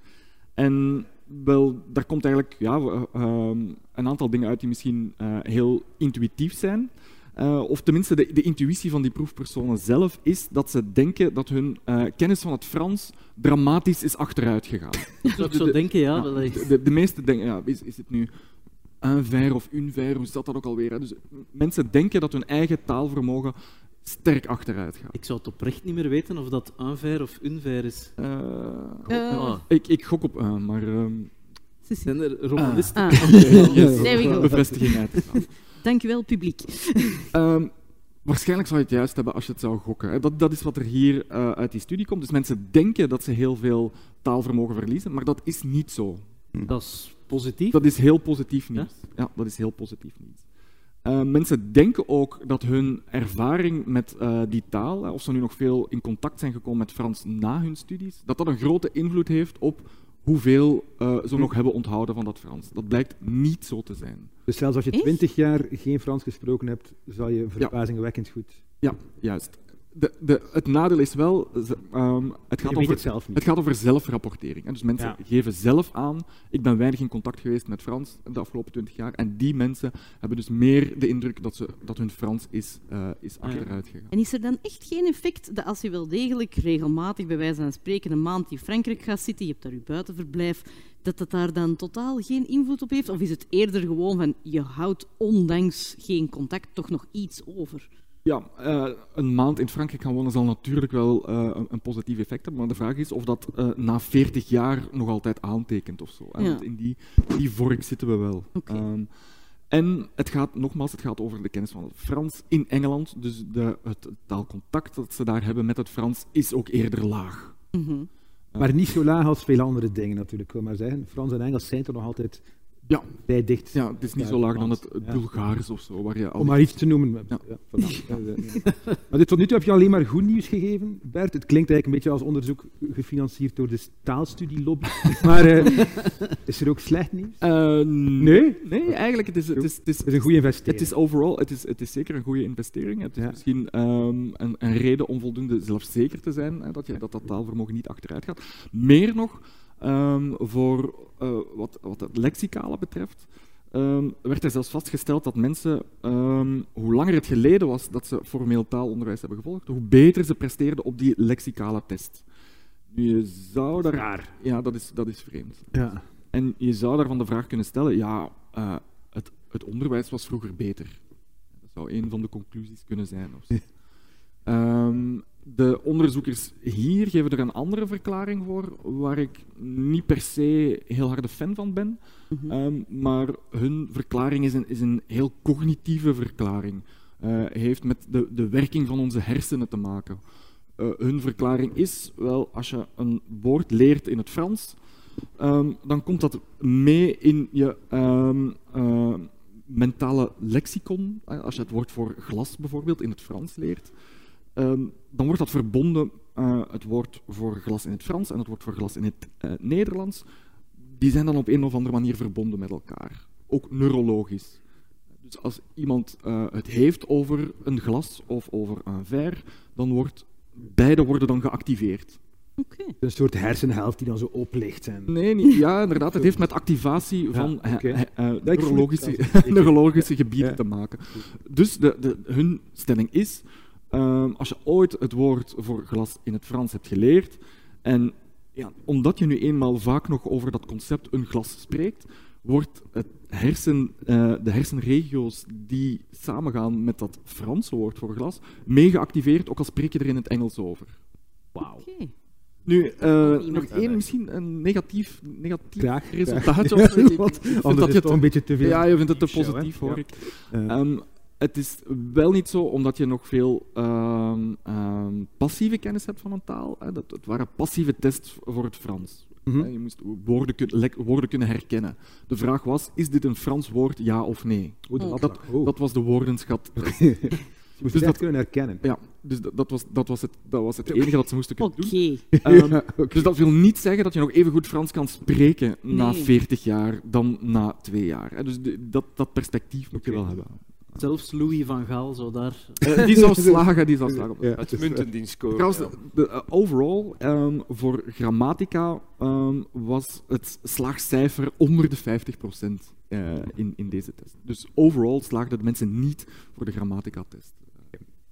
S3: En wel, daar komt eigenlijk ja, eh, ehm, een aantal dingen uit die misschien eh, heel intuïtief zijn. Eh, of tenminste, de, de intuïtie van die proefpersonen zelf is dat ze denken dat hun eh, kennis van het Frans dramatisch is achteruit gegaan.
S2: dat zou ik zo
S3: de-
S2: denken, ja.
S3: Ja,
S2: dat is-
S3: de, de, meeste denken, ja, is, is het nu un ver of une ver, hoe zat dat ook alweer? Hè? Dus mensen denken dat hun eigen taalvermogen sterk achteruit gaat.
S2: Ik zou het oprecht niet meer weten of dat unfair of unfair is.
S3: Eh,
S6: Eh,
S2: Ah.
S3: ik, ik gok op un, maar ehm
S2: Zijn er romanisten?
S6: Ah,
S3: yes,
S6: There we go.
S3: bevestiging uitgegaan.
S6: dankjewel, publiek.
S3: Ehm, waarschijnlijk zou je het juist hebben als je het zou gokken. Dat, dat is wat er hier eh, uit die studie komt. Dus mensen denken dat ze heel veel taalvermogen verliezen, maar dat is niet zo.
S2: Dat is positief.
S3: Dat is heel positief nieuws. Ja, dat is heel positief nieuws. Eh, mensen denken ook dat hun ervaring met eh, die taal, hè, of ze nu nog veel in contact zijn gekomen met Frans na hun studies, dat dat een grote invloed heeft op hoeveel eh, ze nog hebben onthouden van dat Frans. Dat blijkt niet zo te zijn.
S4: Dus zelfs als je twintig jaar geen Frans gesproken hebt, zal je verbazingwekkend goed.
S3: Ja, juist. De, de, het nadeel is wel, ehm, het, gaat over,
S4: het zelf niet.
S3: het gaat over zelfrapportering. hè. Dus mensen
S4: Ja.
S3: geven zelf aan, ik ben weinig in contact geweest met Frans de afgelopen twintig jaar. En die mensen hebben dus meer de indruk dat, ze, dat hun Frans is, eh, is
S2: Ah,
S3: achteruit gegaan.
S6: En is er dan echt geen effect dat als je wel degelijk regelmatig, bij wijze van spreken, een maand in Frankrijk gaat zitten, je hebt daar je buitenverblijf, dat dat daar dan totaal geen invloed op heeft? Of is het eerder gewoon van, je houdt ondanks geen contact toch nog iets over?
S3: Ja, eh, een maand in Frankrijk gaan wonen zal natuurlijk wel eh, een, een positief effect hebben, maar de vraag is of dat eh, na 40 jaar nog altijd aantekent of zo.
S6: Ja.
S3: Want in die, die vork zitten we wel. Ehm, en het gaat, nogmaals, het gaat over de kennis van het Frans in Engeland. Dus de, het taalcontact dat ze daar hebben met het Frans is ook eerder laag.
S6: Mhm.
S4: Maar niet zo laag als veel andere dingen natuurlijk. Ik wil maar zeggen, Frans en Engels zijn toch nog altijd
S3: Ja.
S4: vrij dicht.
S3: Ja, het is niet zo laag dan het,
S4: ja.
S3: Bulgaars of zo, waar je al
S4: Om maar iets te noemen.
S3: Ja.
S4: Voilà. Maar dit, tot nu toe heb je alleen maar goed nieuws gegeven, Bert. Het klinkt eigenlijk een beetje als onderzoek gefinancierd door de taalstudielobby. maar eh, is er ook slecht nieuws?
S3: Eh,
S4: Nee?
S3: Nee, eigenlijk, het is, het is, het is,
S4: Het is een goede investering.
S3: Het is overal, het is, het is zeker een goede investering. Het is misschien ehm, een, een reden om voldoende zelfzeker te zijn hè, dat, je, dat dat taalvermogen niet achteruit gaat. Meer nog, ehm, voor eh, wat, wat het lexicale betreft, ehm, werd er zelfs vastgesteld dat mensen, ehm, hoe langer het geleden was dat ze formeel taalonderwijs hebben gevolgd, hoe beter ze presteerden op die lexicale test. Nu, je zou daar...
S4: Raar.
S3: Ja, dat is, dat is vreemd.
S4: Ja.
S3: En je zou daarvan de vraag kunnen stellen, ja, eh, het, het onderwijs was vroeger beter. Dat zou een van de conclusies kunnen zijn. Of zo. Ehm, de onderzoekers hier geven er een andere verklaring voor, waar ik niet per se heel harde fan van ben. Ehm, maar hun verklaring is een, is een heel cognitieve verklaring. Eh, heeft met de, de werking van onze hersenen te maken. Eh, hun verklaring is, wel, als je een woord leert in het Frans, ehm, dan komt dat mee in je eh, mentale lexicon. Als je het woord voor glas bijvoorbeeld in het Frans leert, ehm, dan wordt dat verbonden, eh, het woord voor glas in het Frans en het woord voor glas in het eh, Nederlands. Die zijn dan op een of andere manier verbonden met elkaar. Ook neurologisch. Dus als iemand eh, het heeft over een glas of over een verre, dan wordt beide worden dan geactiveerd.
S6: Oké.
S4: Een soort hersenhelft die dan zo oplicht. En...
S3: Nee, niet, ja, inderdaad. Het heeft met activatie van eh,
S4: voel
S3: neurologische, neurologische gebieden
S4: Ja.
S3: te maken. Dus de, de, hun stelling is, ehm, als je ooit het woord voor glas in het Frans hebt geleerd, en ja, omdat je nu eenmaal vaak nog over dat concept een glas spreekt, wordt het hersen, eh, de hersenregio's die samengaan met dat Franse woord voor glas, mee geactiveerd, ook al spreek je er in het Engels over.
S4: Wauw.
S6: Oké.
S3: Nu, eh, nog één, misschien een negatief, negatief
S4: Graag,
S3: resultaat. of zo. Ik- ik
S4: Want
S3: vind
S4: anders
S3: dat
S4: is
S3: je
S4: het toch een beetje te veel.
S3: Ja, je vindt het te
S4: show,
S3: positief, hoor
S4: Ja.
S3: ik.
S4: Eh,
S3: Ehm, het is wel niet zo, omdat je nog veel ehm, ehm, passieve kennis hebt van een taal. Hè, dat, het waren passieve tests voor het Frans.
S4: mhm.
S3: Hè, Je moest woorden, kun- lek- woorden kunnen herkennen. De vraag was, is dit een Frans woord, ja of nee?
S4: Oh,
S6: Oh.
S3: Dat,
S4: Oh.
S3: dat was de woordenschat.
S4: Je moest
S3: dus
S4: het echt
S3: dat-
S4: kunnen herkennen.
S3: Ja, dus dat, dat, was, dat, was het, dat was het enige dat ze moesten kunnen
S6: Oké.
S3: doen.
S4: Ja, oké.
S3: Dus dat wil niet zeggen dat je nog even goed Frans kan spreken na
S6: Nee.
S3: 40 jaar dan na twee jaar. hè. Dus de- dat, dat perspectief moet je wel hebben.
S2: Zelfs Louis van Gaal zou daar...
S3: Eh, die zou slagen, die zou slagen.
S4: Ja,
S5: Uitmuntend in score.
S3: Trouwens,
S5: ja.
S3: de, de, eh, overall, ehm, voor grammatica ehm, was het slaagcijfer onder de 50% eh, in, in deze test. Dus overall slaagden de mensen niet voor de grammatica-test.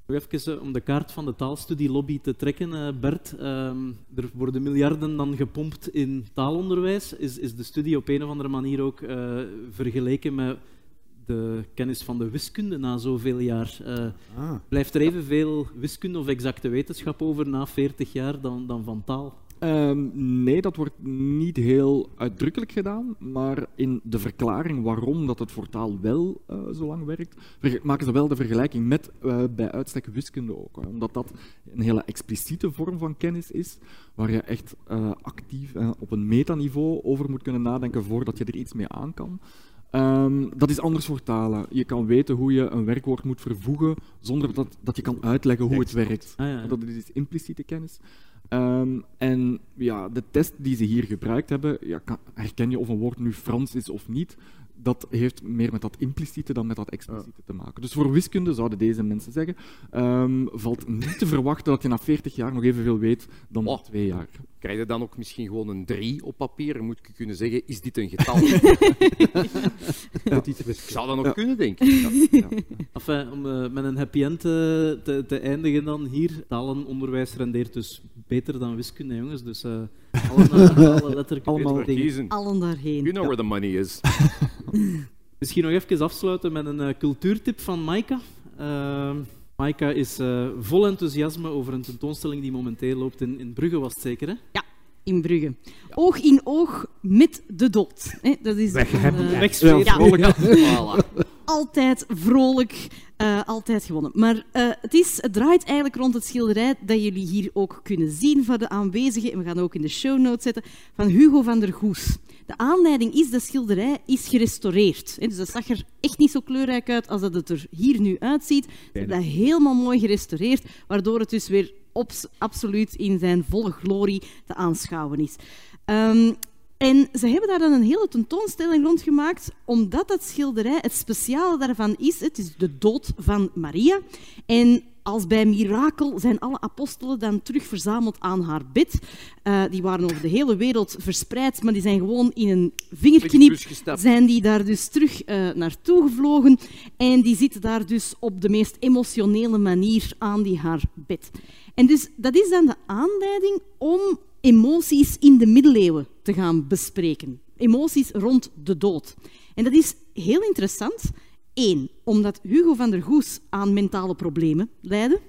S2: Nog even om de kaart van de taalstudielobby te trekken, eh, Bert. Ehm, er worden miljarden dan gepompt in taalonderwijs. Is, is de studie op een of andere manier ook eh, vergeleken met de kennis van de wiskunde na zoveel jaar? Eh,
S4: Ah.
S2: blijft er evenveel wiskunde of exacte wetenschap over na 40 jaar dan, dan van taal?
S3: Ehm, nee, dat wordt niet heel uitdrukkelijk gedaan, maar in de verklaring waarom dat het voor taal wel eh, zo lang werkt, maken ze wel de vergelijking met eh, bij uitstek wiskunde ook. hè. Omdat dat een hele expliciete vorm van kennis is, waar je echt actief op een metaniveau over moet kunnen nadenken voordat je er iets mee aan kan. Ehm, dat is anders voor talen. Je kan weten hoe je een werkwoord moet vervoegen zonder dat, dat je kan uitleggen hoe het werkt.
S2: Ah, ja.
S3: Dat is impliciete kennis. Ehm, en ja, de test die ze hier gebruikt hebben, ja, kan- herken je of een woord nu Frans is of niet, dat heeft meer met dat impliciete dan met dat expliciete te maken. Dus voor wiskunde zouden deze mensen zeggen, ehm, valt niet te verwachten dat je na 40 jaar nog evenveel weet dan na
S5: Oh.
S3: twee jaar.
S5: Krijg je dan ook misschien gewoon een 3 op papier? Moet je kunnen zeggen, is dit een getal? Ik
S4: wiskunde.
S5: zou dat nog
S3: Ja.
S5: kunnen, denk ik. Ja.
S2: Enfin, om eh, met een happy end eh, te, te eindigen dan hier. Talenonderwijs rendeert dus beter dan wiskunde, jongens. Dus eh alle, alle letterlijk
S3: Allemaal
S2: dingen.
S6: Allen daarheen.
S5: You know where the money is.
S2: Misschien nog even afsluiten met een eh, cultuurtip van Maika. Ehm Maika is eh, vol enthousiasme over een tentoonstelling die momenteel loopt in, in Brugge, was het zeker, hè?
S6: In Brugge. Oog in oog met de dood. Hè, dat is
S4: Weg
S6: een,
S4: hebben.
S2: Wegsfeer.
S6: Ja.
S5: Voilà.
S6: Altijd vrolijk, eh, altijd gewonnen. Maar eh, het, is, het draait eigenlijk rond het schilderij dat jullie hier ook kunnen zien voor de aanwezigen. En we gaan ook in de show notes zetten van Hugo van der Goes. De aanleiding is dat schilderij is gerestaureerd. Dus dat zag er echt niet zo kleurrijk uit als dat het er hier nu uitziet. Ze hebben dat helemaal mooi gerestaureerd, waardoor het dus weer absoluut in zijn volle glorie te aanschouwen is. Um, en ze hebben daar dan een hele tentoonstelling rond gemaakt, omdat dat schilderij, het speciale daarvan is, het is de dood van Maria. En als bij mirakel zijn alle apostelen dan terug verzameld aan haar bed. Uh, die waren over de hele wereld verspreid, maar die zijn gewoon in een vingerknip zijn die daar dus terug uh, naartoe gevlogen. En die zitten daar dus op de meest emotionele manier aan die haar bed. En dus dat is dan de aanleiding om emoties in de middeleeuwen te gaan bespreken. Emoties rond de dood. En dat is heel interessant. Eén, omdat Hugo van der Goes aan mentale problemen leidde.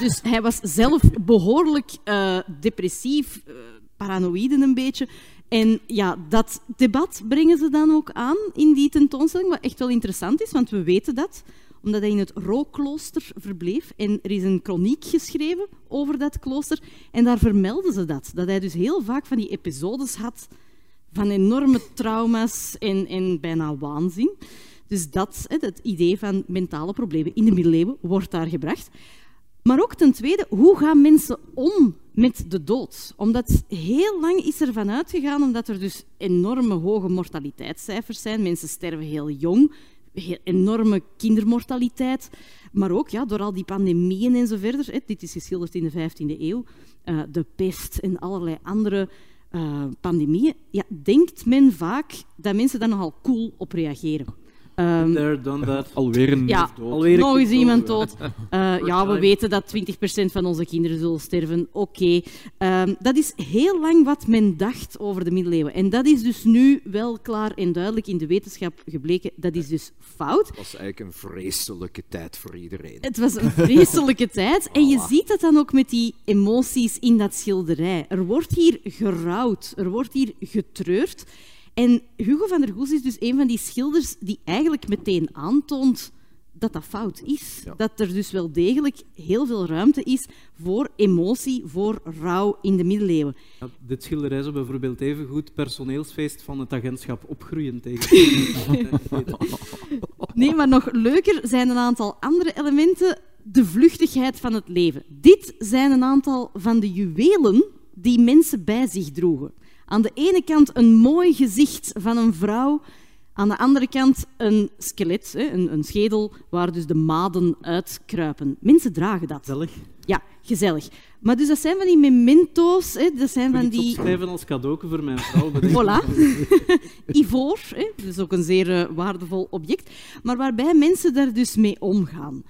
S6: Dus hij was zelf behoorlijk uh, depressief, uh, paranoïde een beetje. En ja, dat debat brengen ze dan ook aan in die tentoonstelling, wat echt wel interessant is, want we weten dat omdat hij in het Rookklooster verbleef. En er is een kroniek geschreven over dat klooster. En daar vermelden ze dat. Dat hij dus heel vaak van die episodes had van enorme trauma's en, en bijna waanzin. Dus dat, het idee van mentale problemen in de middeleeuwen, wordt daar gebracht. Maar ook ten tweede, hoe gaan mensen om met de dood? Omdat heel lang is er vanuit gegaan, omdat er dus enorme hoge mortaliteitscijfers zijn. Mensen sterven heel jong enorme kindermortaliteit, maar ook ja, door al die pandemieën en zo verder. Hè, dit is geschilderd in de 15e eeuw, uh, de pest en allerlei andere uh, pandemieën. Ja, denkt men vaak dat mensen daar nogal cool op reageren.
S2: Um, There, done that.
S3: Alweer een
S6: ja,
S3: dood.
S6: Alweer nog eens iemand dood. Uh, ja, we weten dat 20% van onze kinderen zullen sterven. Oké. Okay. Um, dat is heel lang wat men dacht over de middeleeuwen. En dat is dus nu wel klaar en duidelijk in de wetenschap gebleken. Dat is dus fout.
S5: Het was eigenlijk een vreselijke tijd voor iedereen.
S6: Het was een vreselijke tijd. En je ziet dat dan ook met die emoties in dat schilderij. Er wordt hier gerouwd. Er wordt hier getreurd. En Hugo van der Goes is dus een van die schilders die eigenlijk meteen aantoont dat dat fout is. Dat er dus wel degelijk heel veel ruimte is voor emotie, voor rouw in de middeleeuwen.
S2: Ja, dit schilderij zou bijvoorbeeld even goed personeelsfeest van het agentschap opgroeien tegen.
S6: nee, maar nog leuker zijn een aantal andere elementen. De vluchtigheid van het leven. Dit zijn een aantal van de juwelen die mensen bij zich droegen. Aan de ene kant een mooi gezicht van een vrouw, aan de andere kant een skelet, een, een schedel waar dus de maden uitkruipen. Mensen dragen dat.
S2: Gezellig.
S6: Ja, gezellig. Maar dus dat zijn van die memento's. Hè, dat zijn van die...
S2: schrijven als cadeau voor mijn vrouw.
S6: Voilà. Ivoor, hè, dus ook een zeer uh, waardevol object. Maar waarbij mensen daar dus mee omgaan.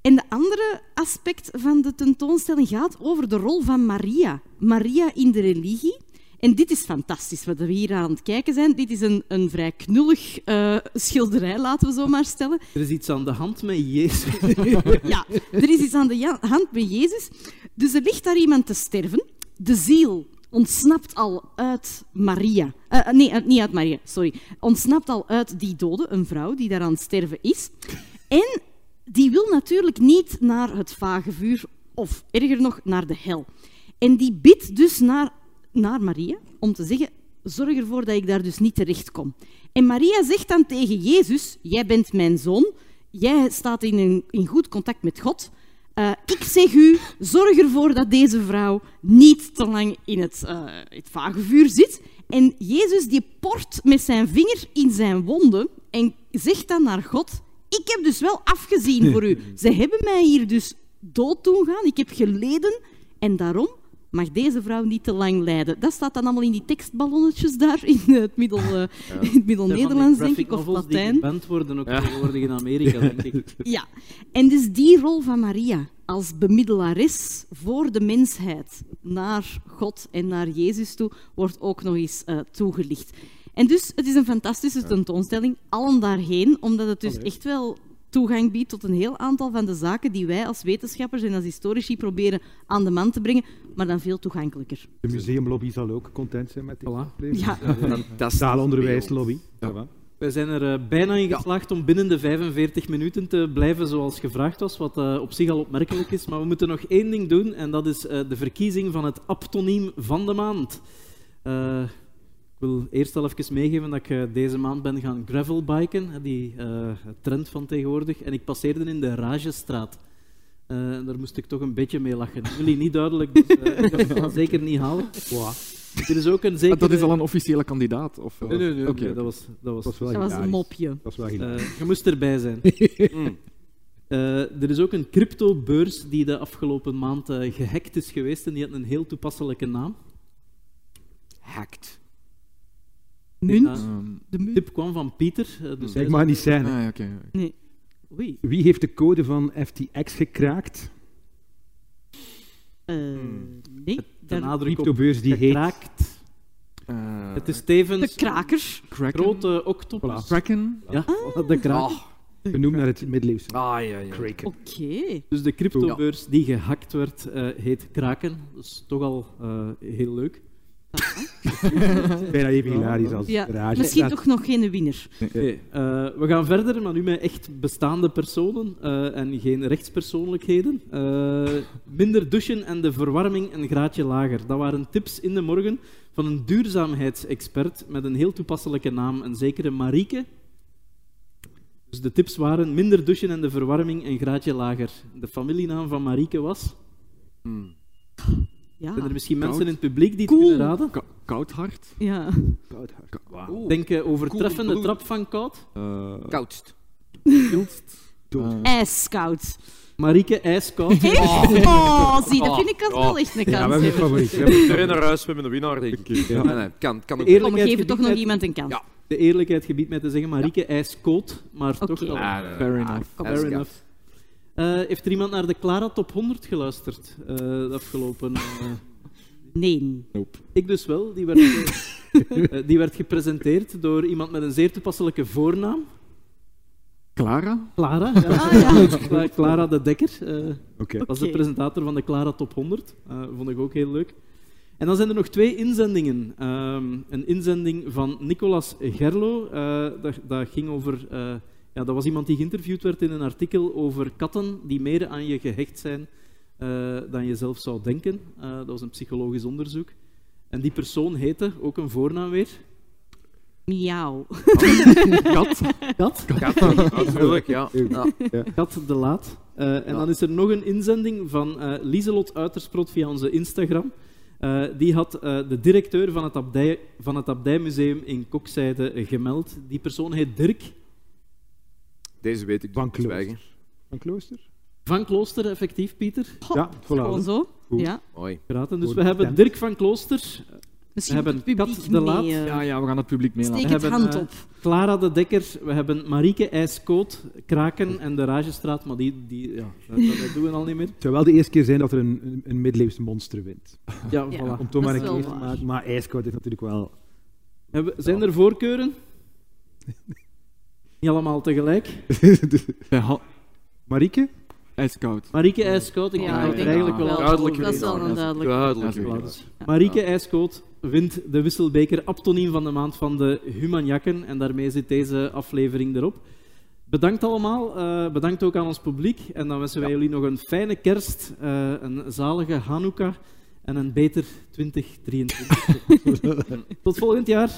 S6: En de andere aspect van de tentoonstelling gaat over de rol van Maria. Maria in de religie. En dit is fantastisch wat we hier aan het kijken zijn. Dit is een, een vrij knullig uh, schilderij, laten we zo maar stellen.
S2: Er is iets aan de hand met Jezus.
S6: ja, er is iets aan de hand met Jezus. Dus er ligt daar iemand te sterven. De ziel ontsnapt al uit Maria. Uh, nee, niet uit Maria, sorry. Ontsnapt al uit die dode, een vrouw die daar aan het sterven is. En die wil natuurlijk niet naar het vage vuur, of erger nog, naar de hel. En die bidt dus naar naar Maria om te zeggen: Zorg ervoor dat ik daar dus niet terecht kom. En Maria zegt dan tegen Jezus: Jij bent mijn zoon, jij staat in, een, in goed contact met God. Uh, ik zeg u, zorg ervoor dat deze vrouw niet te lang in het, uh, het vage vuur zit. En Jezus die port met zijn vinger in zijn wonden en zegt dan naar God: Ik heb dus wel afgezien voor u. Ze hebben mij hier dus dood doen gaan. Ik heb geleden en daarom mag deze vrouw niet te lang lijden. Dat staat dan allemaal in die tekstballonnetjes daar in het middel, uh, ja. middel Nederlands, denk ik, of Latijn.
S2: Die worden ook ja. tegenwoordig in Amerika, denk ik.
S6: Ja, en dus die rol van Maria als bemiddelares voor de mensheid naar God en naar Jezus toe wordt ook nog eens uh, toegelicht. En dus, het is een fantastische tentoonstelling, allen daarheen, omdat het dus echt wel toegang biedt tot een heel aantal van de zaken die wij als wetenschappers en als historici proberen aan de man te brengen, maar dan veel toegankelijker.
S4: De museumlobby zal ook content zijn met dit.
S6: Voilà. Ja.
S4: De taalonderwijslobby. Ja.
S2: Wij zijn er eh, bijna in geslaagd om binnen de 45 minuten te blijven zoals gevraagd was, wat eh, op zich al opmerkelijk is. Maar we moeten nog één ding doen en dat is eh, de verkiezing van het aptoniem van de maand. Eh, ik wil eerst al even meegeven dat ik eh, deze maand ben gaan gravelbiken, die eh, trend van tegenwoordig. En ik passeerde in de Ragestraat. Eh, en daar moest ik toch een beetje mee lachen. Jullie niet duidelijk, dus eh, ik ga het zeker niet halen. Er is ook een
S3: Ah,
S2: zekere...
S3: dat is al een officiële kandidaat? Of?
S2: Nee, nee, nee, dat was... Dat was,
S4: Dat was wel
S6: Dat was een mopje.
S4: Dat was wel hilarisch.
S2: eh, je moest erbij zijn.
S5: Mm.
S2: Eh, er is ook een cryptobeurs die de afgelopen maand eh, gehackt is geweest en die had een heel toepasselijke naam.
S5: Hacked.
S6: Munt?
S2: Ja.
S3: Ehm,
S6: De
S2: De
S6: munt?
S2: tip kwam van Pieter. eh, dus
S4: Ik mag niet zijn.
S3: ah.
S6: Nee. Oei.
S4: Wie heeft de code van FTX gekraakt?
S6: Eh, nee.
S2: de nadruk op
S4: Cryptobeurs die heet...
S3: Eh,
S2: Het is
S6: De
S2: tevens
S6: krakers.
S3: Kraken.
S2: grote octopus.
S4: Voilà.
S3: Kraken.
S2: Ja, de kraak.
S5: Ah,
S4: Genoemd naar het middeleeuwse.
S5: ah ja, ja.
S4: Kraken.
S6: Oké.
S2: Dus de cryptobeurs die gehackt werd, eh, heet Kraken. Dat is toch al eh, heel leuk.
S4: Bijna even hilarisch als
S6: Ja, misschien toch nog geen winnaar.
S2: Nee, eh, we gaan verder, maar nu met echt bestaande personen eh, en geen rechtspersoonlijkheden. Eh, minder douchen en de verwarming een graadje lager. Dat waren tips in de morgen van een duurzaamheidsexpert met een heel toepasselijke naam, een zekere Marieke. Dus de tips waren minder douchen en de verwarming een graadje lager. De familienaam van Marieke was...
S5: Mm.
S6: Ja.
S2: Zijn er misschien
S3: Koud.
S2: mensen in het publiek die het
S6: Cool.
S2: kunnen raden?
S3: Ka- koud hart.
S6: ja.
S4: Koud hart.
S5: Oeh,
S2: Denk overtreffende
S5: Cool.
S2: trap van koud.
S3: Eh,
S5: Koudst.
S3: Eh,
S6: IJskoud.
S2: Marieke, ijskoud.
S6: Oh, zie, dat vind ik als
S5: Oh.
S6: wel echt een
S4: Ja, we
S6: kans.
S4: hebben een favoriet. We hebben-
S5: Iedereen naar huis, we hebben een winnaar, denk ik.
S4: Ja.
S5: Nee, nee, kan, kan ook.
S2: Eerlijk-
S6: Kom, we geven
S2: gebied
S6: toch nog iemand een kans.
S5: Ja.
S2: De eerlijkheid gebiedt mij te zeggen, Marieke ijskoud, maar toch wel.
S5: Ah.
S3: Fair
S5: Ah,
S2: Fair enough. Eh, heeft er iemand naar de Clara Top 100 geluisterd eh, de afgelopen... eh,
S6: Nee.
S3: nope.
S2: ik dus wel. Die werd, die werd gepresenteerd door iemand met een zeer toepasselijke voornaam.
S3: Clara?
S2: Clara. Ja.
S6: Ah, ja.
S2: Clara de Dekker. eh,
S4: Oké.
S2: was de presentator van de Clara Top 100. Eh, vond ik ook heel leuk. En dan zijn er nog twee inzendingen. Ehm, een inzending van Nicolas Gerlo. eh, dat, dat ging over... ja, dat was iemand die geïnterviewd werd in een artikel over katten die meer aan je gehecht zijn eh, dan je zelf zou denken. Eh, dat was een psychologisch onderzoek. En die persoon heette, ook een voornaam weer,
S6: Miauw.
S2: Kat. Kat.
S5: Kat, natuurlijk, ja. ja.
S2: Kat de Laat. Eh, en
S5: Ja.
S2: dan is er nog een inzending van eh Lieselot Uitersprot via onze Instagram. Eh, die had eh, de directeur van het, abdij, van het Abdijmuseum in Kokzijde gemeld. Die persoon heet Dirk
S5: Deze weet ik
S4: Van
S5: te zwijgen.
S4: Klooster. Van Klooster?
S2: van Klooster, effectief, Pieter.
S4: Ja,
S6: Gewoon
S4: voilà.
S6: zo.
S4: Goed.
S6: Ja.
S5: Mooi.
S2: Geraten. Dus
S4: Goed
S2: we hebben. Dirk van Klooster,
S6: Misschien
S2: We hebben
S6: het publiek
S2: Kat de Laat.
S6: mee, eh,
S3: Ja, ja, we gaan het publiek meelaten.
S6: Steek
S2: We hebben,
S6: hand
S2: eh,
S6: op.
S2: Clara de Dekker, we hebben Marieke IJskoot, Kraken en de Ragestraat, maar die, die, ja, dat, dat doen we al niet meer.
S4: Het zou wel de eerste keer zijn dat er een, een, een middeleeuws monster wint.
S2: Ja,
S6: Ja.
S2: voilà.
S4: Om toch maar een keer te maken. Maar ijskoud is natuurlijk wel...
S2: Hebben- Zijn er voorkeuren? Niet allemaal tegelijk.
S4: Marieke?
S3: ijskoud.
S2: Marieke IJskoot, ik
S6: Ja,
S2: denk eigenlijk wel...
S5: Duidelijk
S6: Dat is wel een duidelijk.
S5: Duidelijk.
S2: Dus Marieke IJskoot wint de wisselbeker Aptoniem van de maand van de Humanjakken. En daarmee zit deze aflevering erop. Bedankt allemaal. eh, bedankt ook aan ons publiek. En dan wensen wij jullie nog een fijne kerst, eh, een zalige Hanukkah en een beter 2023. Tot volgend jaar.